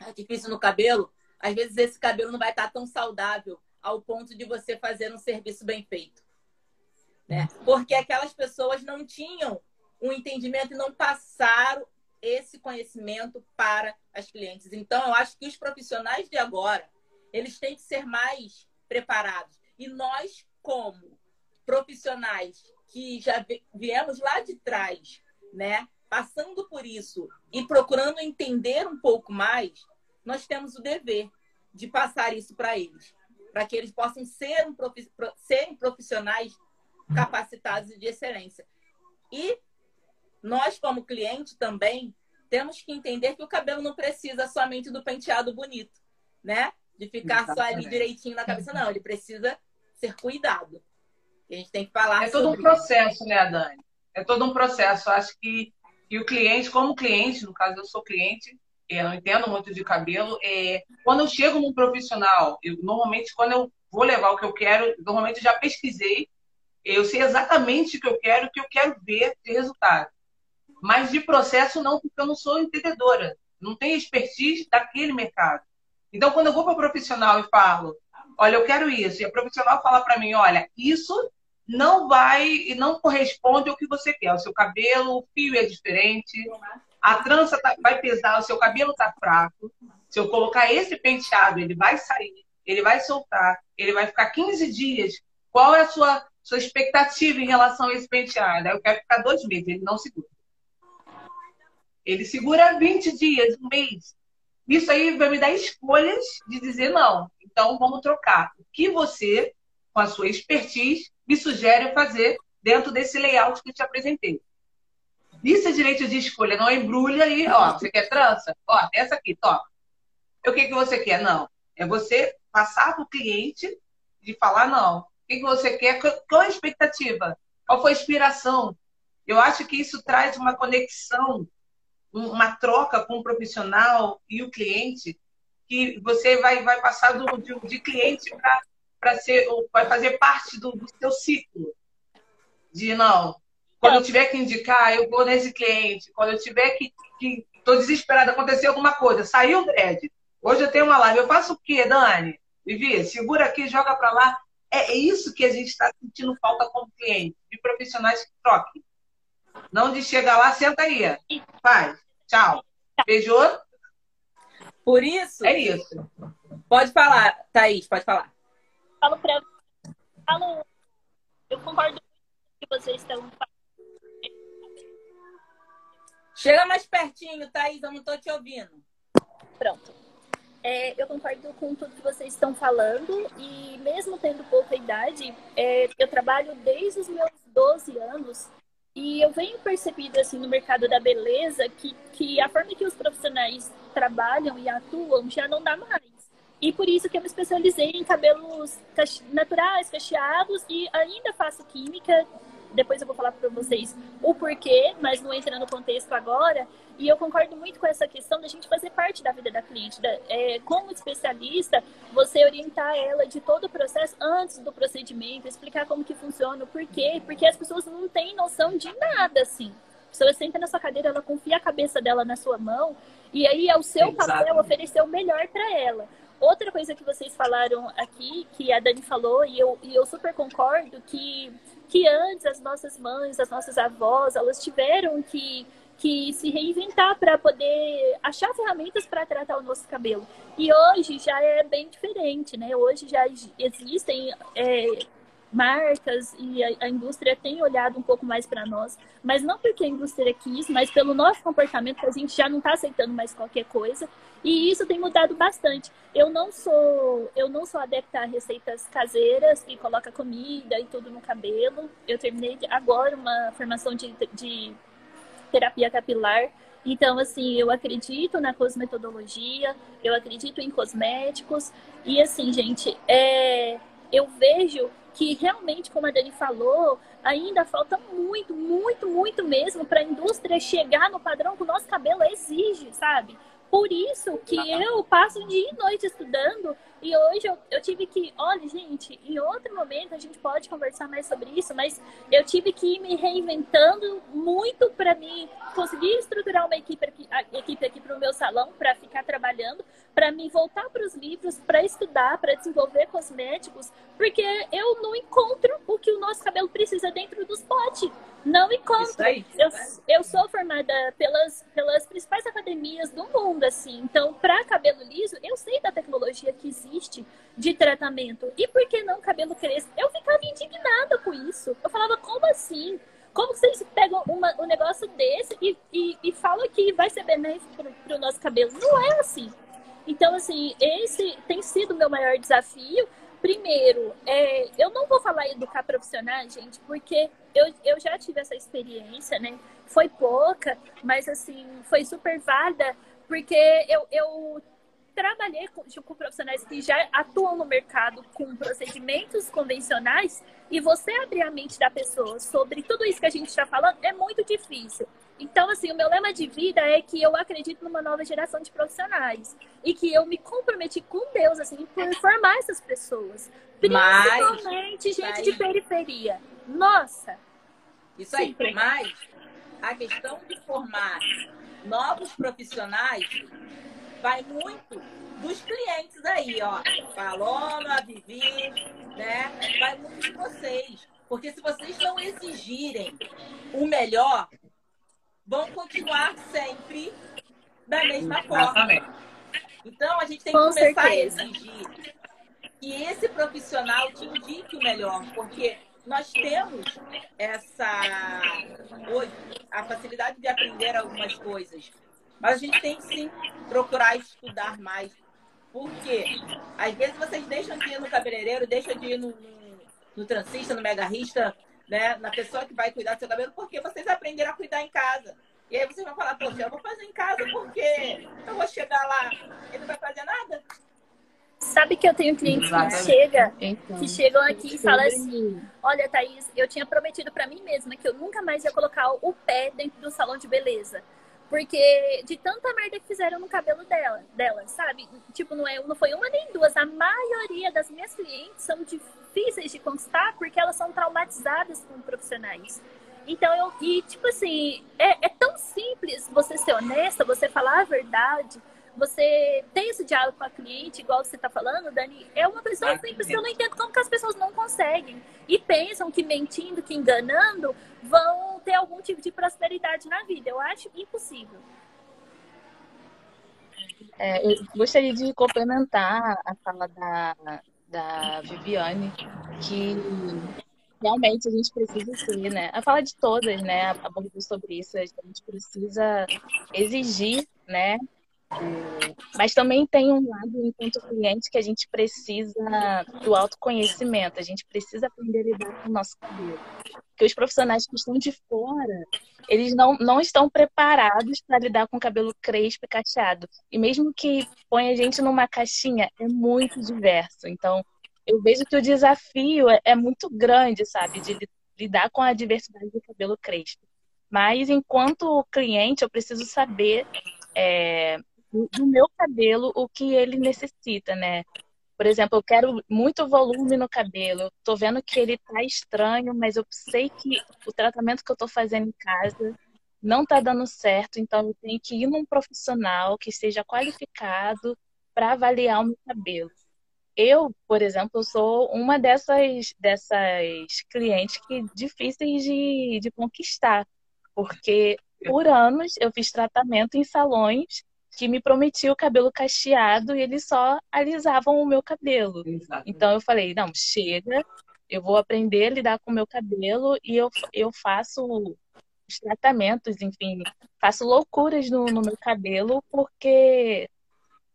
Speaker 1: artifício no cabelo, às vezes esse cabelo não vai estar tão saudável ao ponto de você fazer um serviço bem feito. Né? Porque aquelas pessoas não tinham um entendimento e não passaram esse conhecimento para as clientes. Então, eu acho que os profissionais de agora, eles têm que ser mais preparados. E nós, como profissionais que já viemos lá de trás, né, passando por isso e procurando entender um pouco mais, nós temos o dever de passar isso para eles, para que eles possam ser um profi serem profissionais capacitados e de excelência. E nós, como cliente, também temos que entender que o cabelo não precisa somente do penteado bonito, né? De ficar Exatamente. só ali direitinho na cabeça. Não, ele precisa ser cuidado. E a gente tem que falar
Speaker 4: É todo um processo, isso. né, Dani? É todo um processo. Acho que, que o cliente, como cliente, no caso eu sou cliente, eu não entendo muito de cabelo, é, quando eu chego num profissional, eu, normalmente quando eu vou levar o que eu quero, normalmente eu já pesquisei, eu sei exatamente o que eu quero, o que eu quero ver de resultado. Mas de processo não, porque eu não sou entendedora. Não tenho expertise daquele mercado. Então, quando eu vou para o profissional e falo, olha, eu quero isso, e a profissional fala para mim, olha, isso não vai e não corresponde ao que você quer. O seu cabelo, o fio é diferente, a trança tá, vai pesar, o seu cabelo está fraco. Se eu colocar esse penteado, ele vai sair, ele vai soltar, ele vai ficar 15 dias. Qual é a sua, sua expectativa em relação a esse penteado? Eu quero ficar dois meses, ele não segura. Ele segura 20 dias, um mês. Isso aí vai me dar escolhas de dizer não. Então vamos trocar. O que você, com a sua expertise, me sugere fazer dentro desse layout que eu te apresentei. Isso é direito de escolha, não embrulha aí, ó, você quer trança? Ó, essa aqui, top. O que, que você quer? Não. É você passar para o cliente de falar não. O que, que você quer? Qual a expectativa? Qual foi a inspiração? Eu acho que isso traz uma conexão uma troca com o profissional e o cliente, que você vai, vai passar do, de, de cliente para ser, vai fazer parte do, do seu ciclo. De não, quando eu tiver que indicar, eu vou nesse cliente. Quando eu tiver que. Estou desesperada, aconteceu alguma coisa, saiu o dread. Hoje eu tenho uma live. Eu faço o quê, Dani? Vivi, segura aqui, joga para lá. É, é isso que a gente está sentindo falta como cliente, de profissionais que troquem. Não de chegar lá, senta aí. Faz. Tchau. Beijou?
Speaker 1: Por isso?
Speaker 4: É isso.
Speaker 1: Pode falar, Thaís, pode falar.
Speaker 2: Falo pra. Falo. Eu concordo com o que vocês estão falando.
Speaker 1: Chega mais pertinho, Thaís, eu não tô te ouvindo.
Speaker 2: Pronto. É, eu concordo com tudo que vocês estão falando e mesmo tendo pouca idade, é, eu trabalho desde os meus 12 anos E eu venho percebido assim no mercado da beleza que, que a forma que os profissionais trabalham e atuam já não dá mais. E por isso que eu me especializei em cabelos naturais, cacheados e ainda faço química. Depois eu vou falar para vocês o porquê, mas não entra no contexto agora. E eu concordo muito com essa questão da gente fazer parte da vida da cliente. Da, é, como especialista, você orientar ela de todo o processo antes do procedimento, explicar como que funciona, o porquê, porque as pessoas não têm noção de nada, assim. A pessoa senta na sua cadeira, ela confia a cabeça dela na sua mão, e aí é o seu papel oferecer o melhor para ela. Outra coisa que vocês falaram aqui, que a Dani falou, e eu, e eu super concordo, que, que antes as nossas mães, as nossas avós, elas tiveram que que se reinventar para poder achar ferramentas para tratar o nosso cabelo. E hoje já é bem diferente, né? Hoje já existem é, marcas e a, a, indústria tem olhado um pouco mais para nós, mas não porque a indústria quis, mas pelo nosso comportamento que a gente já não está aceitando mais qualquer coisa. E isso tem mudado bastante. Eu não sou, eu não sou adepta a receitas caseiras que coloca comida e tudo no cabelo. Eu terminei agora uma formação de, de terapia capilar. Então, assim, eu acredito na cosmetodologia, eu acredito em cosméticos. E, assim, gente, é, eu vejo que realmente, como a Dani falou, ainda falta muito, muito, muito mesmo para a indústria chegar no padrão que o nosso cabelo exige, sabe? Por isso que eu passo dia e noite estudando e hoje eu, eu tive que, olha, gente, em outro momento a gente pode conversar mais sobre isso, mas eu tive que ir me reinventando muito para mim conseguir estruturar uma equipe aqui, equipe aqui para o meu salão, para ficar trabalhando, para me voltar para os livros, para estudar, para desenvolver cosméticos, porque eu não encontro o que o nosso cabelo precisa dentro dos potes. Não encontro. Aí, eu, eu sou formada pelas, pelas principais academias do mundo, assim. Então, para cabelo liso, eu sei da tecnologia que existe de tratamento. E por que não cabelo crespo? Eu ficava indignada com isso. Eu falava, como assim? Como vocês pegam uma, um negócio desse e, e, e falam que vai ser benéfico para o nosso cabelo? Não é assim. Então, assim, esse tem sido o meu maior desafio. Primeiro, é, eu não vou falar educar profissionais, gente, porque eu, eu já tive essa experiência, né? Foi pouca, mas, assim, foi super válida, porque eu, eu trabalhei com, com profissionais que já atuam no mercado com procedimentos convencionais e você abrir a mente da pessoa sobre tudo isso que a gente está falando é muito difícil. Então, assim, o meu lema de vida é que eu acredito numa nova geração de profissionais e que eu me comprometi com Deus, assim, por formar essas pessoas. Principalmente mas, gente aí, de periferia. Nossa!
Speaker 1: Isso aí, Sim. mas a questão de formar novos profissionais vai muito dos clientes aí, ó. Paloma, Vivi, né? Vai muito de vocês. Porque se vocês não exigirem o melhor, vão continuar sempre da mesma forma. Então a gente tem que Com começar certeza. a exigir que esse profissional te indique o melhor, porque nós temos essa hoje a facilidade de aprender algumas coisas, mas a gente tem que sim procurar estudar mais. Por quê? Às vezes vocês deixam de ir no cabeleireiro, deixam de ir no, no, no transista, no megarrista, né? Na pessoa que vai cuidar do seu cabelo, porque vocês aprenderam a cuidar em casa. E aí vocês vão falar, poxa, eu vou fazer em casa porque eu vou chegar lá, ele não vai fazer nada.
Speaker 2: Sabe que eu tenho clientes que, chega, então, que chegam aqui e falam assim: Olha, Thaís, eu tinha prometido para mim mesma que eu nunca mais ia colocar o pé dentro do salão de beleza. Porque de tanta merda que fizeram no cabelo dela, dela, sabe? Tipo, não, é, não foi uma nem duas. A maioria das minhas clientes são difíceis de conquistar porque elas são traumatizadas com profissionais. Então, eu, e tipo assim, é, é tão simples você ser honesta, você falar a verdade, você ter esse diálogo com a cliente, igual você está falando, Dani, é uma coisa tão simples que eu não entendo como que as pessoas não conseguem. E pensam que mentindo, que enganando, vão ter algum tipo de prosperidade na vida. Eu acho impossível.
Speaker 3: É, eu gostaria de complementar a fala da, da Viviane, que realmente a gente precisa ser, né? A fala de todas, né? Abordou sobre isso, a gente precisa exigir, né? Mas também tem um lado, enquanto cliente, que a gente precisa do autoconhecimento, a gente precisa aprender a lidar com o nosso cabelo. Porque os profissionais que estão de fora, eles não, não estão preparados para lidar com o cabelo crespo e cacheado. E mesmo que põe a gente numa caixinha, é muito diverso. Então, eu vejo que o desafio é, é muito grande, sabe, de lidar com a diversidade do cabelo crespo. Mas, enquanto cliente, eu preciso saber é, do meu cabelo o que ele necessita, né? Por exemplo, eu quero muito volume no cabelo. Tô vendo que ele tá estranho, mas eu sei que o tratamento que eu tô fazendo em casa não tá dando certo, então eu tenho que ir num profissional que seja qualificado para avaliar o meu cabelo. Eu, por exemplo, sou uma dessas dessas clientes que difíceis de, de conquistar, porque por anos eu fiz tratamento em salões que me prometia o cabelo cacheado e eles só alisavam o meu cabelo. Então eu falei, não, chega, eu vou aprender a lidar com o meu cabelo e eu, eu faço os tratamentos, enfim, faço loucuras no, no meu cabelo, porque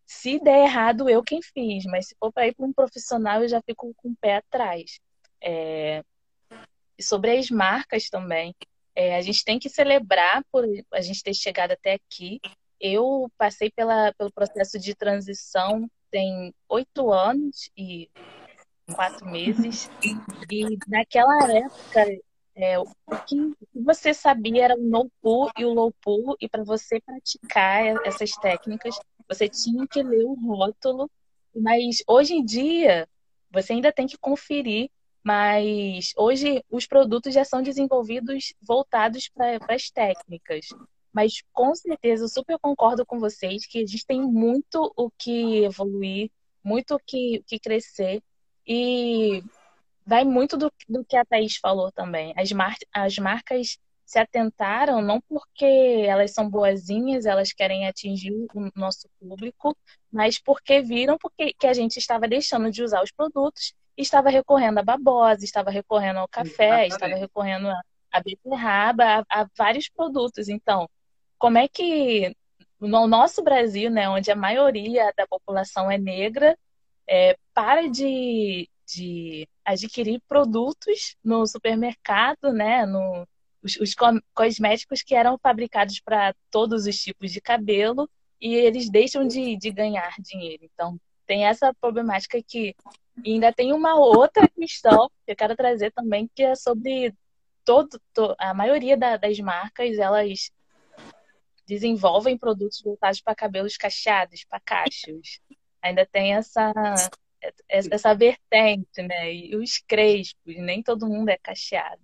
Speaker 3: se der errado, eu quem fiz, mas se for para ir para um profissional, eu já fico com o pé atrás. É... E sobre as marcas também, é, a gente tem que celebrar por a gente ter chegado até aqui, eu passei pela, pelo processo de transição tem oito anos e quatro meses. E naquela época, é, o que você sabia era o no-pull e o low-pull, e para você praticar essas técnicas, você tinha que ler o rótulo. Mas hoje em dia, você ainda tem que conferir mas hoje os produtos já são desenvolvidos voltados para as técnicas. Mas com certeza, eu super concordo com vocês que a gente tem muito o que evoluir, muito o que, que crescer. E vai muito do, do que a Thaís falou também. As, mar, as marcas se atentaram não porque elas são boazinhas, elas querem atingir o nosso público, mas porque viram porque, que a gente estava deixando de usar os produtos, estava recorrendo à babosa, estava recorrendo ao café, Exatamente. estava recorrendo a, a beterraba, a, a vários produtos. Então, como é que no nosso Brasil, né, onde a maioria da população é negra, é, para de, de adquirir produtos no supermercado, né, no, os, os cosméticos que eram fabricados para todos os tipos de cabelo e eles deixam de, de ganhar dinheiro. Então, tem essa problemática que e ainda tem uma outra questão que eu quero trazer também, que é sobre todo, to, a maioria da, das marcas, elas desenvolvem produtos voltados para cabelos cacheados, para cachos. Ainda tem essa essa vertente, né? E os crespos, nem todo mundo é cacheado.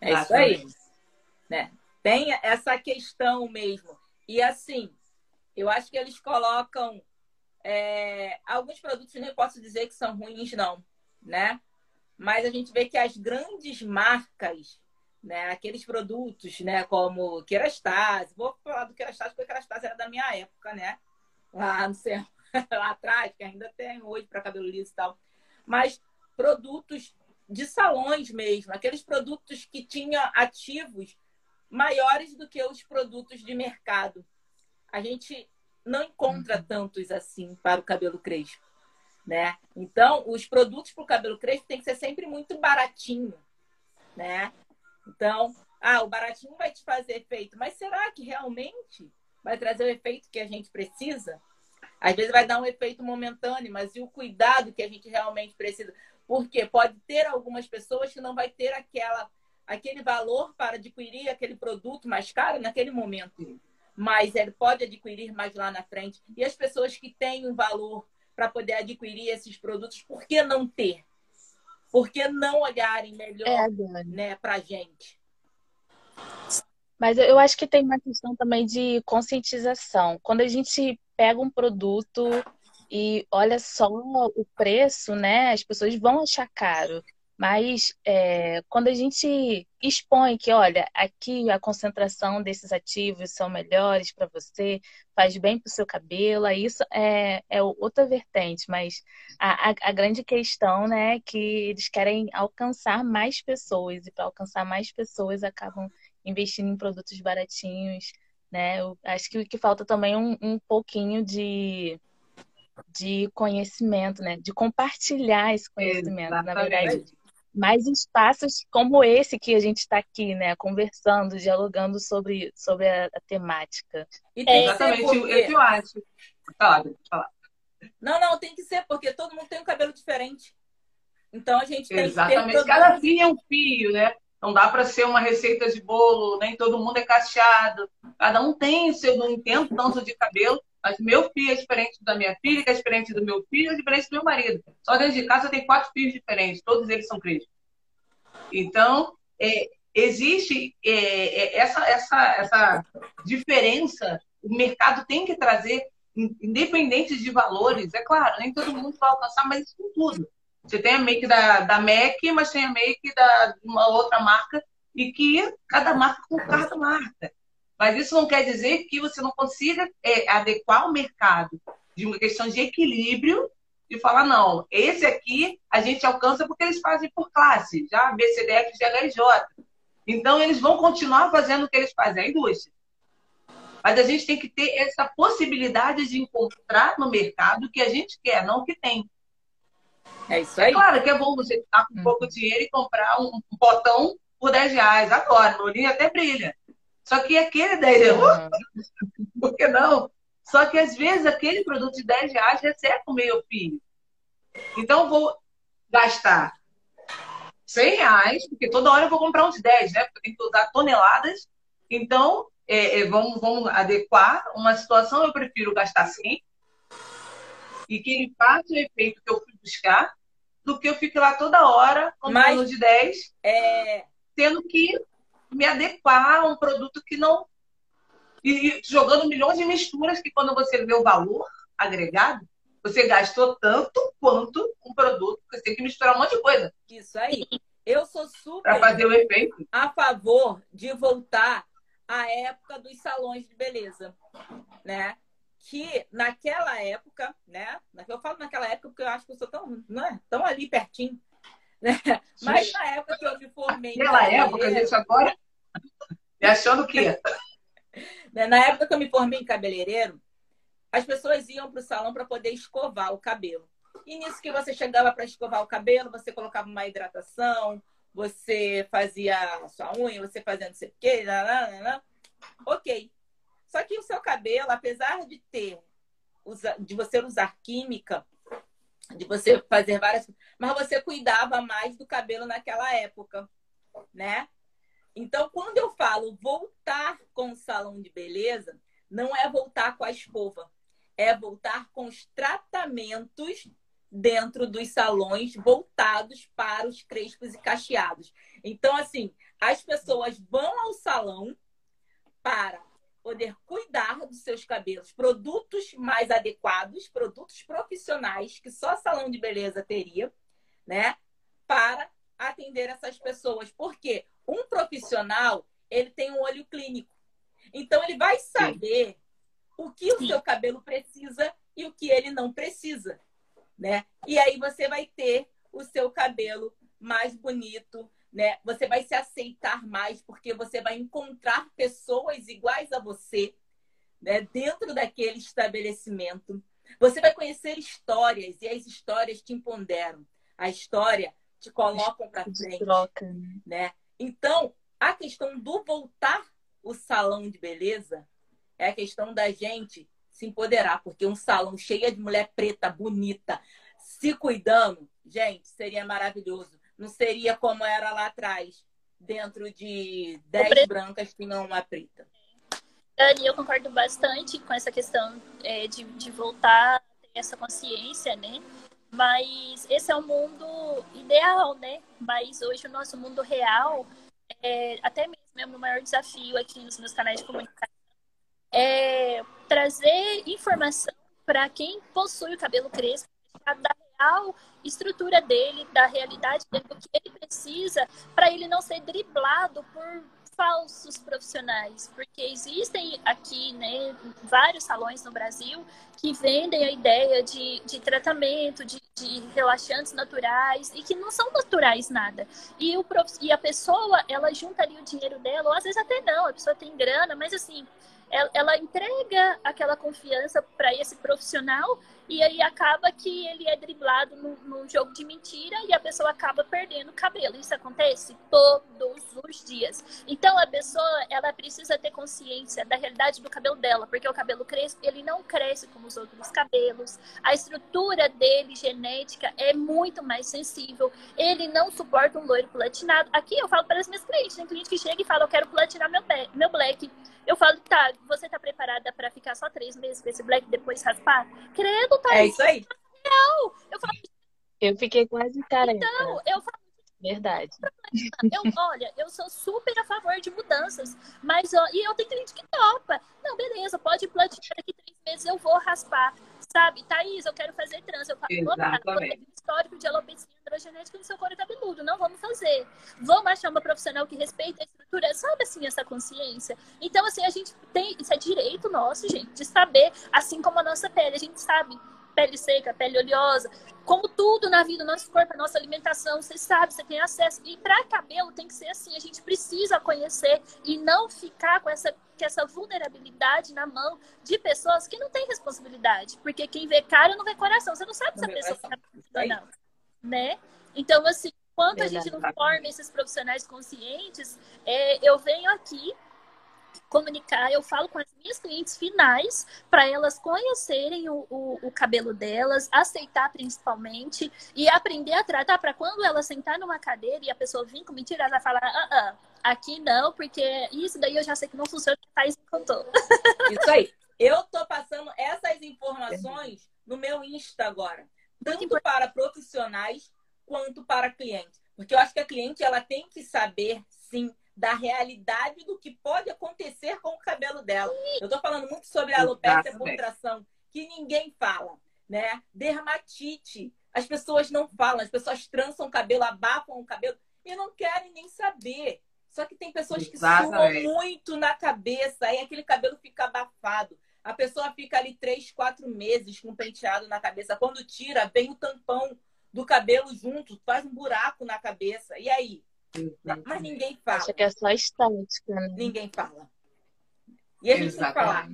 Speaker 1: É isso aí. Né? Tem essa questão mesmo. E assim, eu acho que eles colocam é, alguns produtos nem posso dizer que são ruins, não, né? Mas a gente vê que as grandes marcas né? Aqueles produtos, né? Como Kerastase. Vou falar do Kerastase porque Kerastase era da minha época, né? Lá, não sei, lá atrás, que ainda tem hoje para cabelo liso e tal. Mas produtos de salões mesmo, aqueles produtos que tinham ativos maiores do que os produtos de mercado. A gente não encontra uhum. tantos assim para o cabelo crespo, né? Então, os produtos para o cabelo crespo tem que ser sempre muito baratinho, né? Então, ah, o baratinho vai te fazer efeito, mas será que realmente vai trazer o efeito que a gente precisa? Às vezes vai dar um efeito momentâneo, mas e o cuidado que a gente realmente precisa? Porque pode ter algumas pessoas que não vai ter aquela aquele valor para adquirir aquele produto mais caro naquele momento, mas ele pode adquirir mais lá na frente. E as pessoas que têm um valor para poder adquirir esses produtos, por que não ter? Por que não olharem melhor é, né, para a gente?
Speaker 3: Mas eu acho que tem uma questão também de conscientização. Quando a gente pega um produto e olha só o preço, né? As pessoas vão achar caro. Mas é, quando a gente expõe que, olha, aqui a concentração desses ativos são melhores para você, faz bem para o seu cabelo, isso é, é outra vertente. Mas a, a, a, grande questão né, é que eles querem alcançar mais pessoas, e para alcançar mais pessoas acabam investindo em produtos baratinhos né? Eu acho que o que falta também é um, um pouquinho de, de conhecimento, né? De compartilhar esse conhecimento, Exatamente. na verdade. Mais espaços como esse que a gente está aqui, né? Conversando, dialogando sobre, sobre a, a temática.
Speaker 4: É, exatamente, porque... eu, eu acho. Fala, fala.
Speaker 1: Não, não, tem que ser, porque todo mundo tem um cabelo diferente. Então a gente tem
Speaker 4: Exatamente.
Speaker 1: que ter
Speaker 4: Cada fio é um fio, né? Não dá para ser uma receita de bolo, nem todo mundo é cacheado. Cada um tem o seu, não entendo tanto de cabelo, mas meu filho é diferente da minha filha, que é diferente do meu filho, é diferente do meu marido. Só dentro de casa tem quatro filhos diferentes, todos eles são cristãos. Então, é, existe é, é, essa, essa, essa diferença, o mercado tem que trazer, independente de valores, é claro, nem todo mundo vai alcançar, mas isso com tudo. Você tem a make da, da MAC, mas tem a make de uma outra marca, e que cada marca com cada marca. Mas isso não quer dizer que você não consiga é, adequar o mercado de uma questão de equilíbrio e falar, não, esse aqui a gente alcança porque eles fazem por classe, já BCDF, GHJ. Então, eles vão continuar fazendo o que eles fazem, a indústria. Mas a gente tem que ter essa possibilidade de encontrar no mercado o que a gente quer, não o que tem.
Speaker 1: É isso aí.
Speaker 4: É claro que é bom você estar com hum. pouco dinheiro e comprar um, potão por 10 reais agora. No olhinho até brilha. Só que aquele 10 reais, por que não? Só que às vezes aquele produto de 10 reais recebe o meu filho. Então vou gastar 100 reais, porque toda hora eu vou comprar uns 10, né? Porque eu tenho que usar toneladas. Então, é, é, vamos, vamos adequar uma situação, eu prefiro gastar 100 e que ele faça o efeito que eu fui buscar, do que eu fique lá toda hora comprando Mas, de 10, é... tendo que me adequar a um produto que não. E jogando milhões de misturas que quando você vê o valor agregado, você gastou tanto quanto um produto, você tem que misturar um monte de coisa.
Speaker 1: Isso aí. Eu sou super
Speaker 4: para fazer o efeito.
Speaker 1: a favor de voltar à época dos salões de beleza, né? que naquela época, né? Eu falo naquela época porque eu acho que eu sou tão, não é, tão ali pertinho. Né? Mas na época que eu me formei.
Speaker 4: Naquela época, a gente agora. Me achando o quê?
Speaker 1: Né, na época que eu me formei em cabeleireiro, as pessoas iam para o salão para poder escovar o cabelo. E nisso que você chegava para escovar o cabelo, você colocava uma hidratação, você fazia a sua unha, você fazia não sei o quê, ok. Só que o seu cabelo, apesar de ter, de você usar química, de você fazer várias, mas você cuidava mais do cabelo naquela época, né? Então, quando eu falo voltar com o salão de beleza, não é voltar com a escova, é voltar com os tratamentos dentro dos salões voltados para os crespos e cacheados. Então, assim, as pessoas vão ao salão para poder cuidar dos seus cabelos, produtos mais adequados, produtos profissionais que só salão de beleza teria, né, para atender essas pessoas. Porque um profissional, ele tem um olho clínico. Então ele vai saber Sim. o que o Sim. seu cabelo precisa e o que ele não precisa, né? E aí você vai ter o seu cabelo mais bonito, né? Você vai se aceitar mais porque você vai encontrar pessoas iguais a você, né? Dentro daquele estabelecimento. Você vai conhecer histórias e as histórias te empoderam. A história te colocam para frente, troca, né? né? Então, a questão do voltar o salão de beleza é a questão da gente se empoderar, porque um salão cheio de mulher preta, bonita, se cuidando, gente, seria maravilhoso não seria como era lá atrás. Dentro de 10 brancas tinha uma preta.
Speaker 2: Dani, eu concordo bastante com essa questão é, de, de voltar a ter essa consciência, né? Mas esse é o mundo ideal, né? Mas hoje o nosso mundo real, é, até mesmo o maior desafio aqui nos meus canais de comunicação, é trazer informação para quem possui o cabelo crespo, da real estrutura dele, da realidade dele, do que ele precisa, para ele não ser driblado por falsos profissionais, porque existem aqui né, vários salões no Brasil que vendem a ideia de, de tratamento, de, de relaxantes naturais e que não são naturais nada. E, o, e a pessoa, ela juntaria o dinheiro dela, ou às vezes até não, a pessoa tem grana, mas assim, ela, ela entrega aquela confiança para esse profissional e aí acaba que ele é driblado no, no, jogo de mentira e a pessoa acaba perdendo o cabelo. Isso acontece todos os dias. Então a pessoa ela precisa ter consciência da realidade do cabelo dela, porque o cabelo cresce, ele não cresce como os outros cabelos. A estrutura dele genética é muito mais sensível. Ele não suporta um loiro platinado. Aqui eu falo para as minhas clientes, tem cliente que chega e fala eu quero platinar meu, meu black. Eu falo, tá, você tá preparada para ficar só três meses com esse black depois raspar? Credo, tá?
Speaker 1: É isso aí.
Speaker 2: Não, eu falo.
Speaker 3: Eu fiquei quase careca.
Speaker 2: Então, eu falo.
Speaker 3: Verdade.
Speaker 2: Eu, olha, eu sou super a favor de mudanças, mas ó, e eu tenho cliente que topa. Não, beleza, pode platinar daqui três meses, eu vou raspar. Sabe, Thaís, eu quero fazer trans. Eu falo,
Speaker 4: Exatamente.
Speaker 2: histórico de alopecia androgenética no seu couro cabeludo. Não vamos fazer. Vamos achar uma profissional que respeita a Sabe, assim, essa consciência? Então, assim, a gente tem... Isso é direito nosso, gente, de saber, assim como a nossa pele. A gente sabe pele seca, pele oleosa, como tudo na vida, nosso corpo, a nossa alimentação, você sabe, você tem acesso. E para cabelo tem que ser assim, a gente precisa conhecer e não ficar com essa, essa vulnerabilidade na mão de pessoas que não têm responsabilidade. Porque quem vê cara não vê coração. Você não sabe se a pessoa está ou não. Né? Então, assim, enquanto a gente não forma esses profissionais conscientes, é, eu venho aqui comunicar, eu falo com as minhas clientes finais para elas conhecerem o, o, o, cabelo delas, aceitar principalmente e aprender a tratar para quando ela sentar numa cadeira e a pessoa vir com mentira, ela falar, ah, ah, aqui não, porque isso daí eu já sei que não funciona, a Thaís contou.
Speaker 1: Isso aí. Eu tô passando essas informações no meu Insta agora, tanto para profissionais quanto para clientes, porque eu acho que a cliente ela tem que saber sim da realidade do que pode acontecer com o cabelo dela. Eu estou falando muito sobre a alopecia por tração, que ninguém fala, né? Dermatite. As pessoas não falam, as pessoas trançam o cabelo, abafam o cabelo e não querem nem saber. Só que tem pessoas que Exatamente. suam muito na cabeça, aí aquele cabelo fica abafado. A pessoa fica ali três, quatro meses com um penteado na cabeça. Quando tira, vem o tampão do cabelo junto, faz um buraco na cabeça. E aí? Mas ninguém fala.
Speaker 3: Acha que é só estética, né?
Speaker 1: Ninguém fala. E a gente Exatamente. tem que falar.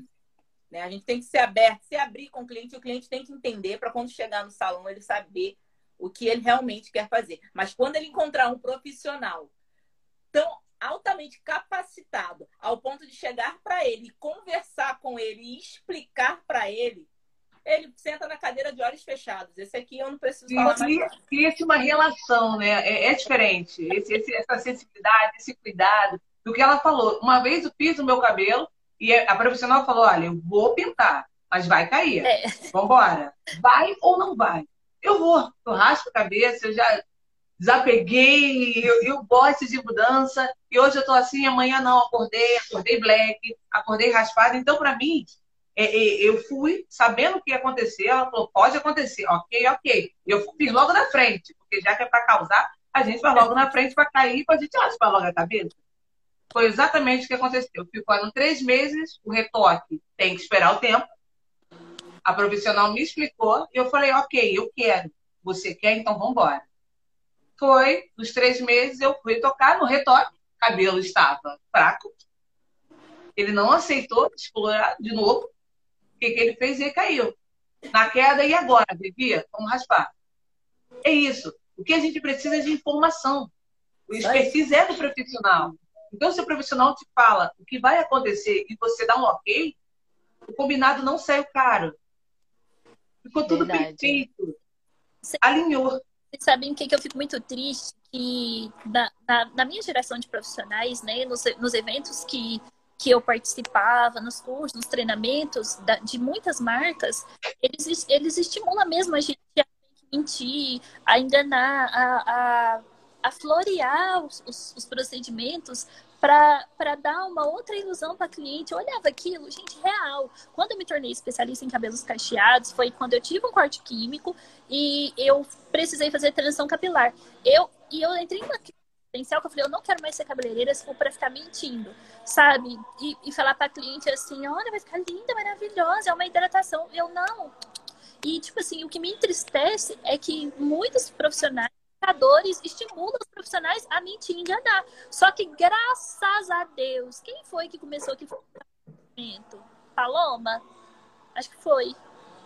Speaker 1: Né? A gente tem que ser aberto, se abrir com o cliente, o cliente tem que entender para quando chegar no salão ele saber o que ele realmente quer fazer. Mas quando ele encontrar um profissional tão altamente capacitado ao ponto de chegar para ele, conversar com ele e explicar para ele ele senta na cadeira de olhos fechados. Esse aqui eu não preciso falar mais.
Speaker 4: Cria-se uma relação, né? É, é diferente. Esse, esse, essa sensibilidade, esse cuidado. Do que ela falou. Uma vez eu fiz o meu cabelo e a profissional falou: olha, eu vou pintar, mas vai cair. É. Vambora. Vai ou não vai? Eu vou. Eu raspo a cabeça, eu já desapeguei, eu, eu gosto de mudança. E hoje eu tô assim, amanhã não, acordei, acordei black, acordei raspado. Então, para mim, é, é, eu fui sabendo o que ia acontecer, ela falou, pode acontecer, ok, ok. Eu fiz logo na frente, porque já que é para causar, a gente vai logo na frente para cair, para a gente raspar logo a cabeça. Foi exatamente o que aconteceu. Ficaram três meses, o retoque tem que esperar o tempo. A profissional me explicou e eu falei, ok, eu quero. Você quer, então vamos embora. Foi, nos três meses, eu fui tocar no retoque, cabelo estava fraco. Ele não aceitou explorar de novo que, que ele fez? Ele caiu. Na queda, e agora, Devia? Vamos raspar. É isso. O que a gente precisa é de informação. O expertise é do profissional. Então, se o profissional te fala o que vai acontecer e você dá um ok, o combinado não saiu caro. Ficou tudo Verdade. perfeito. Alinhou.
Speaker 2: Vocês sabem o que, que eu fico muito triste? Que na, na, na minha geração de profissionais, né, nos, nos eventos que que eu participava, nos cursos, nos treinamentos da, de muitas marcas, eles, eles estimulam mesmo a gente a mentir, a enganar, a, a, a florear os, os, os procedimentos para dar uma outra ilusão para cliente. Eu olhava aquilo, gente, real. Quando eu me tornei especialista em cabelos cacheados, foi quando eu tive um corte químico e eu precisei fazer transição capilar. Eu, e eu entrei na potencial que eu falei, eu não quero mais ser cabeleireira se for para ficar mentindo, sabe? E, e falar para cliente assim, olha, vai ficar linda, maravilhosa, é uma hidratação. Eu não. E, tipo assim, o que me entristece é que muitos profissionais estimulam os profissionais a mentir e enganar. Só que, graças a Deus, quem foi que começou que Paloma? Acho que foi.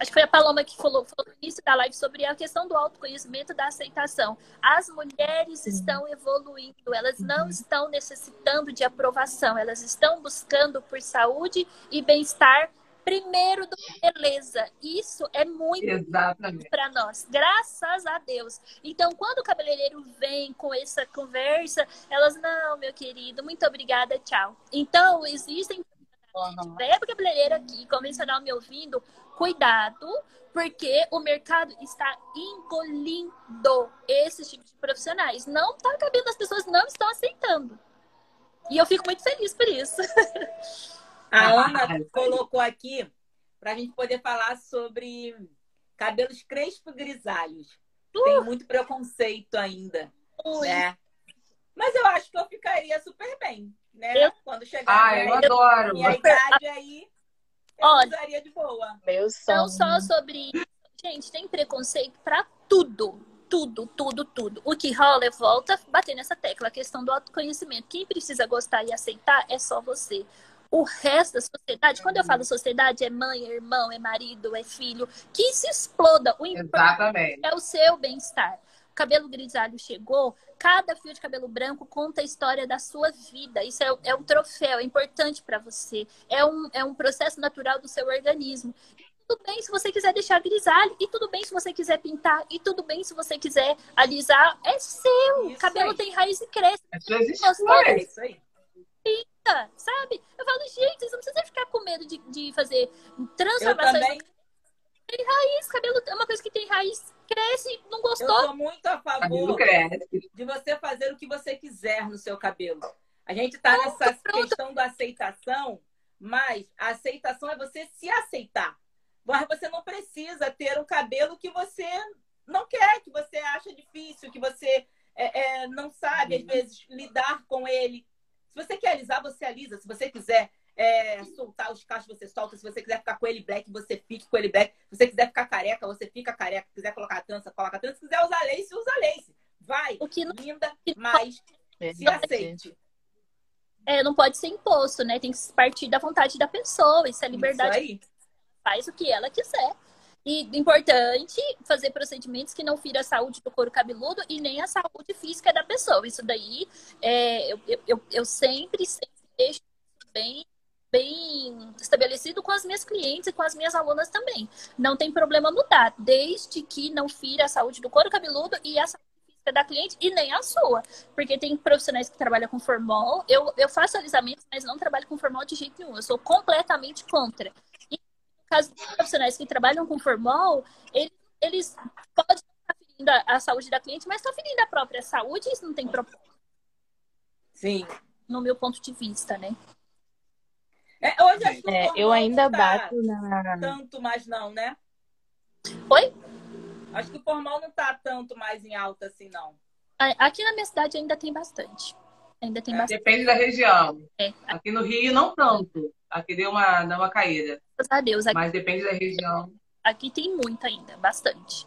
Speaker 2: Acho que foi a Paloma que falou, falou no início da live sobre a questão do autoconhecimento da aceitação. As mulheres estão evoluindo, elas não uhum. estão necessitando de aprovação, elas estão buscando por saúde e bem-estar primeiro do que beleza. Isso é muito para nós, graças a Deus. Então, quando o cabeleireiro vem com essa conversa, elas, não, meu querido, muito obrigada, tchau. Então, existem uhum. é cabeleireiro aqui, convencional me ouvindo, cuidado, porque o mercado está engolindo esses tipos de profissionais. Não está cabendo, as pessoas não estão aceitando. E eu fico muito feliz por isso.
Speaker 1: A Ana colocou aqui para a gente poder falar sobre cabelos crespo grisalhos. Uh! Tem muito preconceito ainda, Ui. né? Mas eu acho que eu ficaria super bem, né? Eu... Quando chegar
Speaker 4: ah, eu adoro.
Speaker 1: minha idade aí, Olha, usaria de boa.
Speaker 2: Meu Não só sobre Gente, tem preconceito para tudo. Tudo, tudo, tudo. O que rola é volta a bater nessa tecla, a questão do autoconhecimento. Quem precisa gostar e aceitar é só você. O resto da sociedade, quando eu falo sociedade, é mãe, é irmão, é marido, é filho, que se exploda. O importante é o seu bem-estar. Cabelo grisalho chegou, cada fio de cabelo branco conta a história da sua vida. Isso é, é um troféu, é importante para você. É um, é um processo natural do seu organismo tudo bem se você quiser deixar grisalho, e tudo bem se você quiser pintar, e tudo bem se você quiser alisar. É seu. Isso cabelo aí. tem raiz e cresce.
Speaker 4: É suas escolhas. Isso aí
Speaker 2: sabe? Eu falo, gente, vocês não precisam ficar com medo de, de fazer transformações. Tem raiz, cabelo é uma coisa que tem raiz, cresce, não gostou?
Speaker 1: Eu sou muito a favor de você fazer o que você quiser no seu cabelo. A gente está nessa pronto. questão da aceitação, mas a aceitação é você se aceitar. Mas você não precisa ter um cabelo que você não quer, que você acha difícil, que você é, é, não sabe, às vezes, lidar com ele. Se você quer alisar, você alisa. Se você quiser é, soltar os cachos, você solta. Se você quiser ficar com ele black, você fique com ele black. Se você quiser ficar careca, você fica careca. Se quiser colocar trança, coloca trança. Se quiser usar lace, usa lace. Vai, o que não... linda, mas se aceite.
Speaker 2: É, não pode ser imposto, né? Tem que partir da vontade da pessoa. Isso é liberdade. Isso aí. Faz o que ela quiser. E importante fazer procedimentos que não firam a saúde do couro cabeludo e nem a saúde física da pessoa. Isso daí é, eu, eu, eu sempre, sempre deixo bem, bem estabelecido com as minhas clientes e com as minhas alunas também. Não tem problema mudar, desde que não fira a saúde do couro cabeludo e a saúde física da cliente e nem a sua. Porque tem profissionais que trabalham com formol. Eu, eu faço alisamentos, mas não trabalho com formol de jeito nenhum. Eu sou completamente contra caso dos profissionais que trabalham com formol, eles, eles podem estar ferindo a, a saúde da cliente, mas estão ferindo a própria saúde, isso não tem problema.
Speaker 1: Sim.
Speaker 2: No meu ponto de vista, né?
Speaker 1: É, hoje acho que
Speaker 3: é, eu ainda tá bato na.
Speaker 1: Tanto mais não, né?
Speaker 2: Oi?
Speaker 1: Acho que o formal não tá tanto mais em alta assim, não.
Speaker 2: Aqui na minha cidade ainda tem bastante. Ainda tem é, bastante.
Speaker 4: Depende da região. É. Aqui no Rio não tanto. Aqui deu uma, deu uma caída.
Speaker 2: Graças a Deus. Aqui,
Speaker 4: Mas depende da região.
Speaker 2: Aqui tem muito ainda, bastante.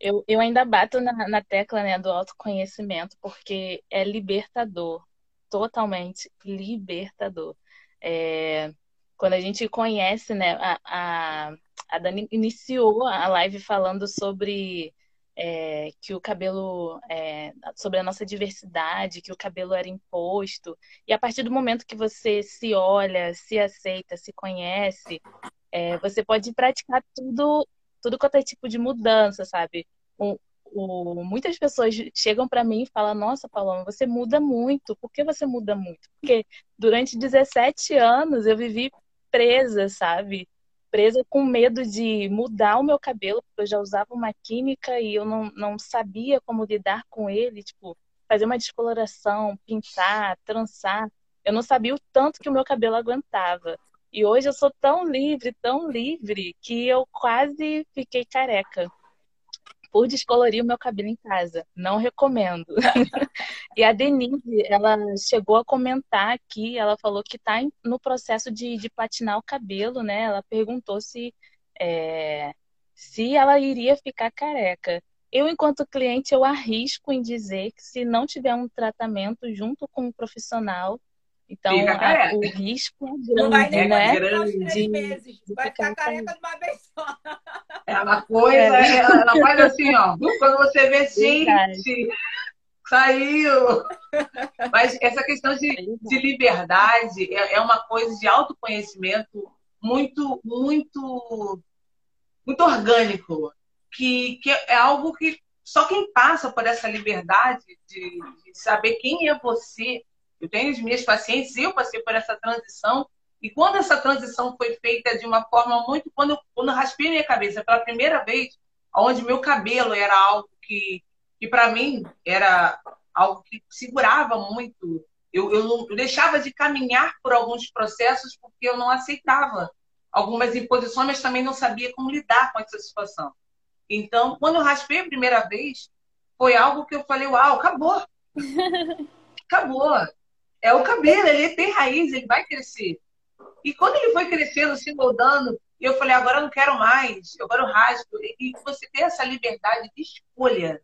Speaker 3: Eu, eu ainda bato na, na tecla né, do autoconhecimento, porque é libertador. Totalmente libertador. É, quando a gente conhece, né, a, a, a Dani iniciou a live falando sobre é, que o cabelo, é, sobre a nossa diversidade, que o cabelo era imposto. E a partir do momento que você se olha, se aceita, se conhece, é, você pode praticar tudo, tudo quanto é tipo de mudança, sabe? O, o, muitas pessoas chegam para mim e falam: Nossa, Paloma, você muda muito. Por que você muda muito? Porque durante 17 anos eu vivi presa, sabe? presa com medo de mudar o meu cabelo, porque eu já usava uma química e eu não, não sabia como lidar com ele, tipo, fazer uma descoloração, pintar, trançar. Eu não sabia o tanto que o meu cabelo aguentava. E hoje eu sou tão livre, tão livre, que eu quase fiquei careca por descolorir o meu cabelo em casa. Não recomendo. e a Denise, ela chegou a comentar aqui, ela falou que está no processo de, de platinar o cabelo, né? Ela perguntou se, é, se ela iria ficar careca. Eu, enquanto cliente, eu arrisco em dizer que se não tiver um tratamento junto com um profissional, Então, a, o risco é grande,
Speaker 1: não vai nem
Speaker 3: né?
Speaker 1: Grande, meses. Vai ficar careca de uma vez só.
Speaker 4: É uma coisa, é. ela faz assim, ó. Quando você vê, gente, saiu. Mas essa questão de, de liberdade é, é uma coisa de autoconhecimento muito, muito, muito orgânico. Que, que é algo que só quem passa por essa liberdade de, de saber quem é você eu tenho as minhas pacientes, eu passei por essa transição. E quando essa transição foi feita de uma forma muito. Quando eu, quando eu raspei minha cabeça pela primeira vez, onde meu cabelo era algo que, que para mim, era algo que segurava muito. Eu, eu, eu deixava de caminhar por alguns processos porque eu não aceitava algumas imposições, mas também não sabia como lidar com essa situação. Então, quando eu raspei a primeira vez, foi algo que eu falei, uau, acabou. Acabou é o cabelo, ele tem raiz, ele vai crescer. E quando ele foi crescendo, se moldando, eu falei, agora eu não quero mais, agora eu rasgo. E você tem essa liberdade de escolha.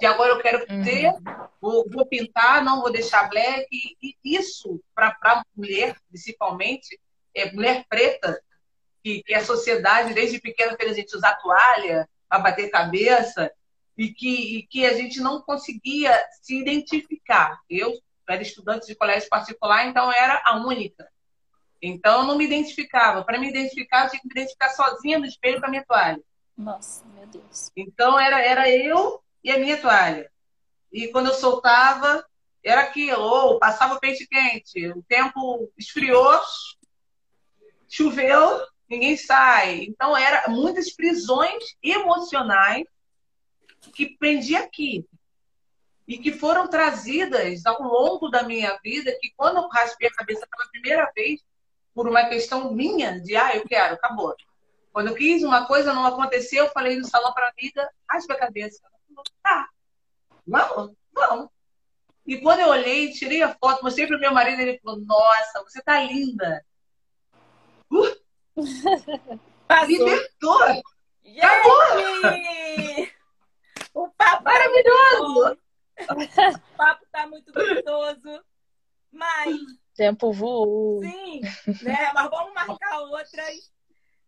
Speaker 4: De agora eu quero ter, uhum. vou, vou, pintar, não vou deixar black. E isso, para a mulher, principalmente, é mulher preta, que, que a sociedade, desde pequena, fez a gente usar toalha para bater cabeça, e que, e que a gente não conseguia se identificar. Eu era estudante de colégio particular, então era a única. Então eu não me identificava. Para me identificar, eu tinha que me identificar sozinha no espelho com a minha toalha.
Speaker 2: Nossa, meu Deus.
Speaker 4: Então era, era eu e a minha toalha. E quando eu soltava, era aquilo, ou passava o pente quente, o tempo esfriou, choveu, ninguém sai. Então era muitas prisões emocionais que prendia aqui e que foram trazidas ao longo da minha vida, que quando eu raspei a cabeça pela primeira vez, por uma questão minha, de ah, eu quero, acabou. Quando eu quis uma coisa, não aconteceu, eu falei no salão para a vida, raspa a cabeça. Tá, vamos, vamos. E quando eu olhei, tirei a foto, mostrei para o meu marido, ele falou, nossa, você tá linda. Uh, libertou.
Speaker 1: Acabou. O papo maravilhoso. O papo tá muito gostoso. Mas.
Speaker 3: Tempo voou.
Speaker 1: Sim, né? Mas vamos marcar outras.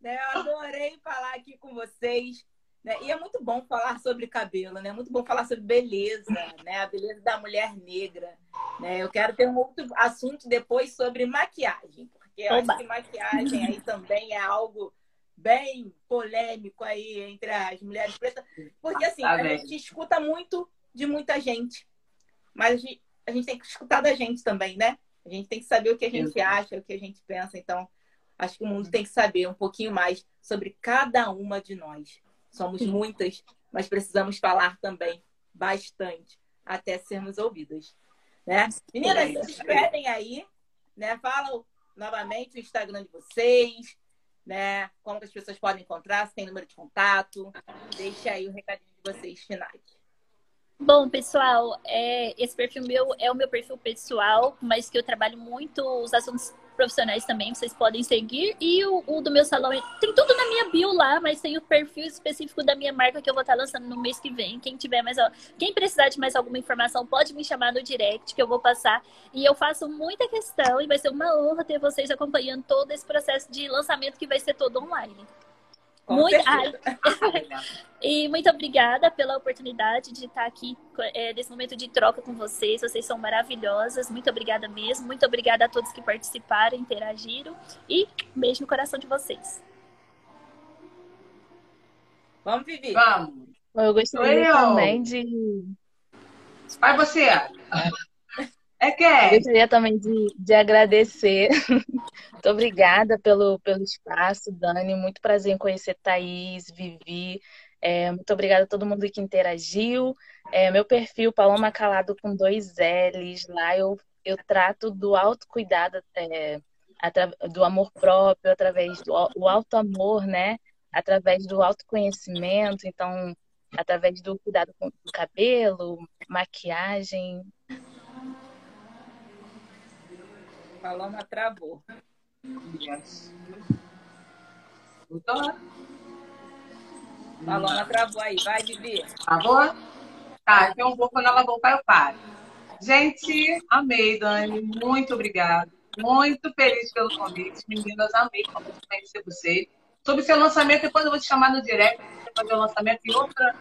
Speaker 1: Né? Eu adorei falar aqui com vocês. Né? E é muito bom falar sobre cabelo, né? É muito bom falar sobre beleza, né? A beleza da mulher negra. Né? Eu quero ter um outro assunto depois sobre maquiagem, porque eu Oba. acho que maquiagem aí também é algo bem polêmico aí entre as mulheres pretas. Porque assim, a gente escuta muito de muita gente. Mas a gente tem que escutar da gente também, né? A gente tem que saber o que a gente acha, o que a gente pensa. Então, acho que o mundo tem que saber um pouquinho mais sobre cada uma de nós. Somos muitas, mas precisamos falar também bastante até sermos ouvidas. Né? Meninas, se despedem aí, né? Falam novamente o Instagram de vocês, né? Como as pessoas podem encontrar, se tem número de contato. Deixe aí o recadinho de vocês finais.
Speaker 2: Bom, pessoal, é, esse perfil meu é o meu perfil pessoal, mas que eu trabalho muito os assuntos profissionais também, vocês podem seguir. E o, o, do meu salão, tem tudo na minha bio lá, mas tem o perfil específico da minha marca que eu vou estar lançando no mês que vem. Quem tiver mais, quem precisar de mais alguma informação, pode me chamar no direct que eu vou passar. E eu faço muita questão e vai ser uma honra ter vocês acompanhando todo esse processo de lançamento que vai ser todo online. Muito, e muito obrigada pela oportunidade de estar aqui é, nesse momento de troca com vocês. Vocês são maravilhosas. Muito obrigada mesmo. Muito obrigada a todos que participaram, interagiram. E um beijo no coração de vocês.
Speaker 1: Vamos, Vivi.
Speaker 4: Vamos.
Speaker 3: Eu gostaria eu. também de.
Speaker 4: Vai você. É que é.
Speaker 3: Eu gostaria também de, de agradecer. Muito obrigada pelo, pelo espaço, Dani. Muito prazer em conhecer Thaís, Vivi. É, muito obrigada a todo mundo que interagiu. É, meu perfil, Paloma Calado com dois L's. Lá eu, eu trato do autocuidado, é, do amor próprio, através do o auto amor, né? Através do autoconhecimento. Então, através do cuidado com o cabelo, maquiagem,
Speaker 1: Paloma travou.
Speaker 4: Yes.
Speaker 1: Paloma travou aí. Vai, Vivi.
Speaker 4: Travou? Tá, então pouco quando ela voltar eu paro. Gente, amei, Dani. Muito obrigada. Muito feliz pelo convite. Meninas, amei conhecer você. Sobre seu lançamento, depois eu vou te chamar no direct para fazer o lançamento e outra,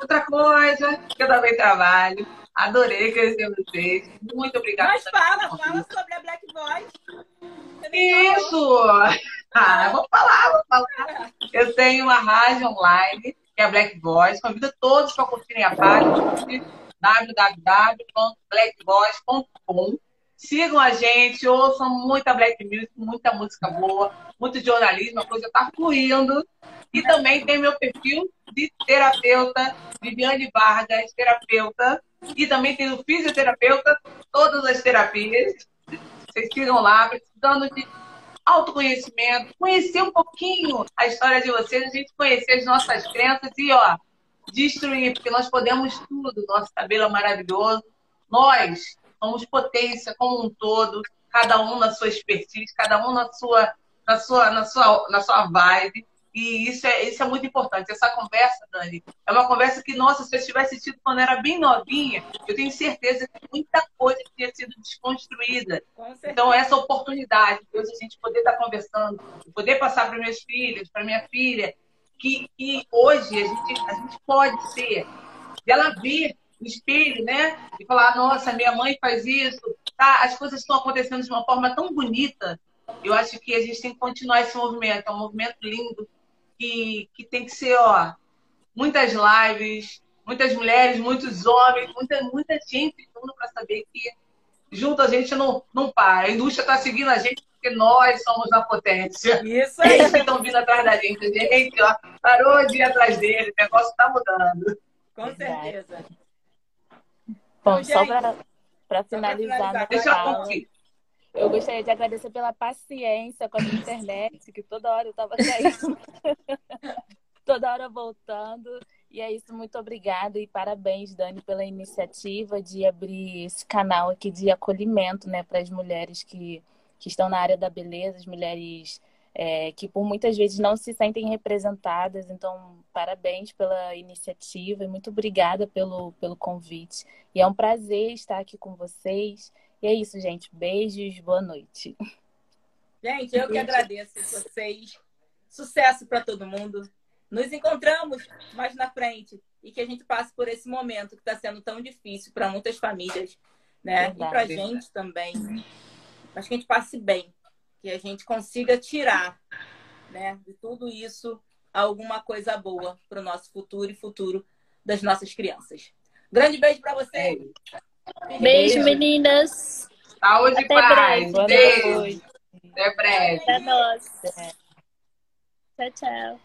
Speaker 4: outra coisa que eu também trabalho. Adorei conhecer vocês. Muito obrigada.
Speaker 1: Mas fala, fala sobre a Black Voice.
Speaker 4: Isso! Ah, vou falar, vou falar. Eu tenho uma rádio online, que é a Black Voice. Convido todos para curtirem a página www.blackvoice.com. Sigam a gente, ouçam muita black music, muita música boa, muito jornalismo, a coisa está fluindo. E também tem meu perfil de terapeuta, Viviane Vargas, terapeuta. E também tem o fisioterapeuta, todas as terapias. Vocês sigam lá, precisando de autoconhecimento, conhecer um pouquinho a história de vocês, a gente conhecer as nossas crenças e, ó, destruir, porque nós podemos tudo. Nosso cabelo é maravilhoso. Nós somos potência como um todo, cada um na sua expertise, cada um na sua, na sua, na sua, na sua vibe. E isso é, isso é muito importante. Essa conversa, Dani, é uma conversa que, nossa, se eu tivesse tido quando era bem novinha, eu tenho certeza que muita coisa tinha sido desconstruída. Então, essa oportunidade de hoje a gente poder estar conversando, poder passar para minhas filhas, para minha filha, que, que hoje a gente, a gente pode ser, ela ver no espelho, né? E falar, nossa, minha mãe faz isso, tá? As coisas estão acontecendo de uma forma tão bonita. Eu acho que a gente tem que continuar esse movimento, é um movimento lindo que, que tem que ser, ó, muitas lives, muitas mulheres, muitos homens, muita, muita gente junto para saber que junto a gente não, não para. A indústria está seguindo a gente porque nós somos a potência.
Speaker 1: Isso aí.
Speaker 4: Eles estão vindo atrás da gente. A gente ó, parou de ir atrás dele, o negócio está mudando.
Speaker 1: Com certeza.
Speaker 3: Bom, só para finalizar, finalizar.
Speaker 4: Deixa eu curtir.
Speaker 3: Eu gostaria de agradecer pela paciência com a internet, que toda hora eu estava caindo. toda hora voltando. E é isso, muito obrigada e parabéns, Dani, pela iniciativa de abrir esse canal aqui de acolhimento né, para as mulheres que, que estão na área da beleza, as mulheres é, que por muitas vezes não se sentem representadas. Então, parabéns pela iniciativa e muito obrigada pelo, pelo convite. E é um prazer estar aqui com vocês. E é isso, gente. Beijos, boa noite.
Speaker 1: Gente, eu que agradeço vocês. Sucesso para todo mundo. Nos encontramos mais na frente e que a gente passe por esse momento que está sendo tão difícil para muitas famílias, né? Verdade. E para a gente também. Acho que a gente passe bem, que a gente consiga tirar, né, de tudo isso alguma coisa boa para o nosso futuro e futuro das nossas crianças. Grande beijo para vocês.
Speaker 2: Beijo, beijo, meninas.
Speaker 4: Saúde e paz. Breve. Beijo. Até breve.
Speaker 2: Até nós. Tchau, tchau.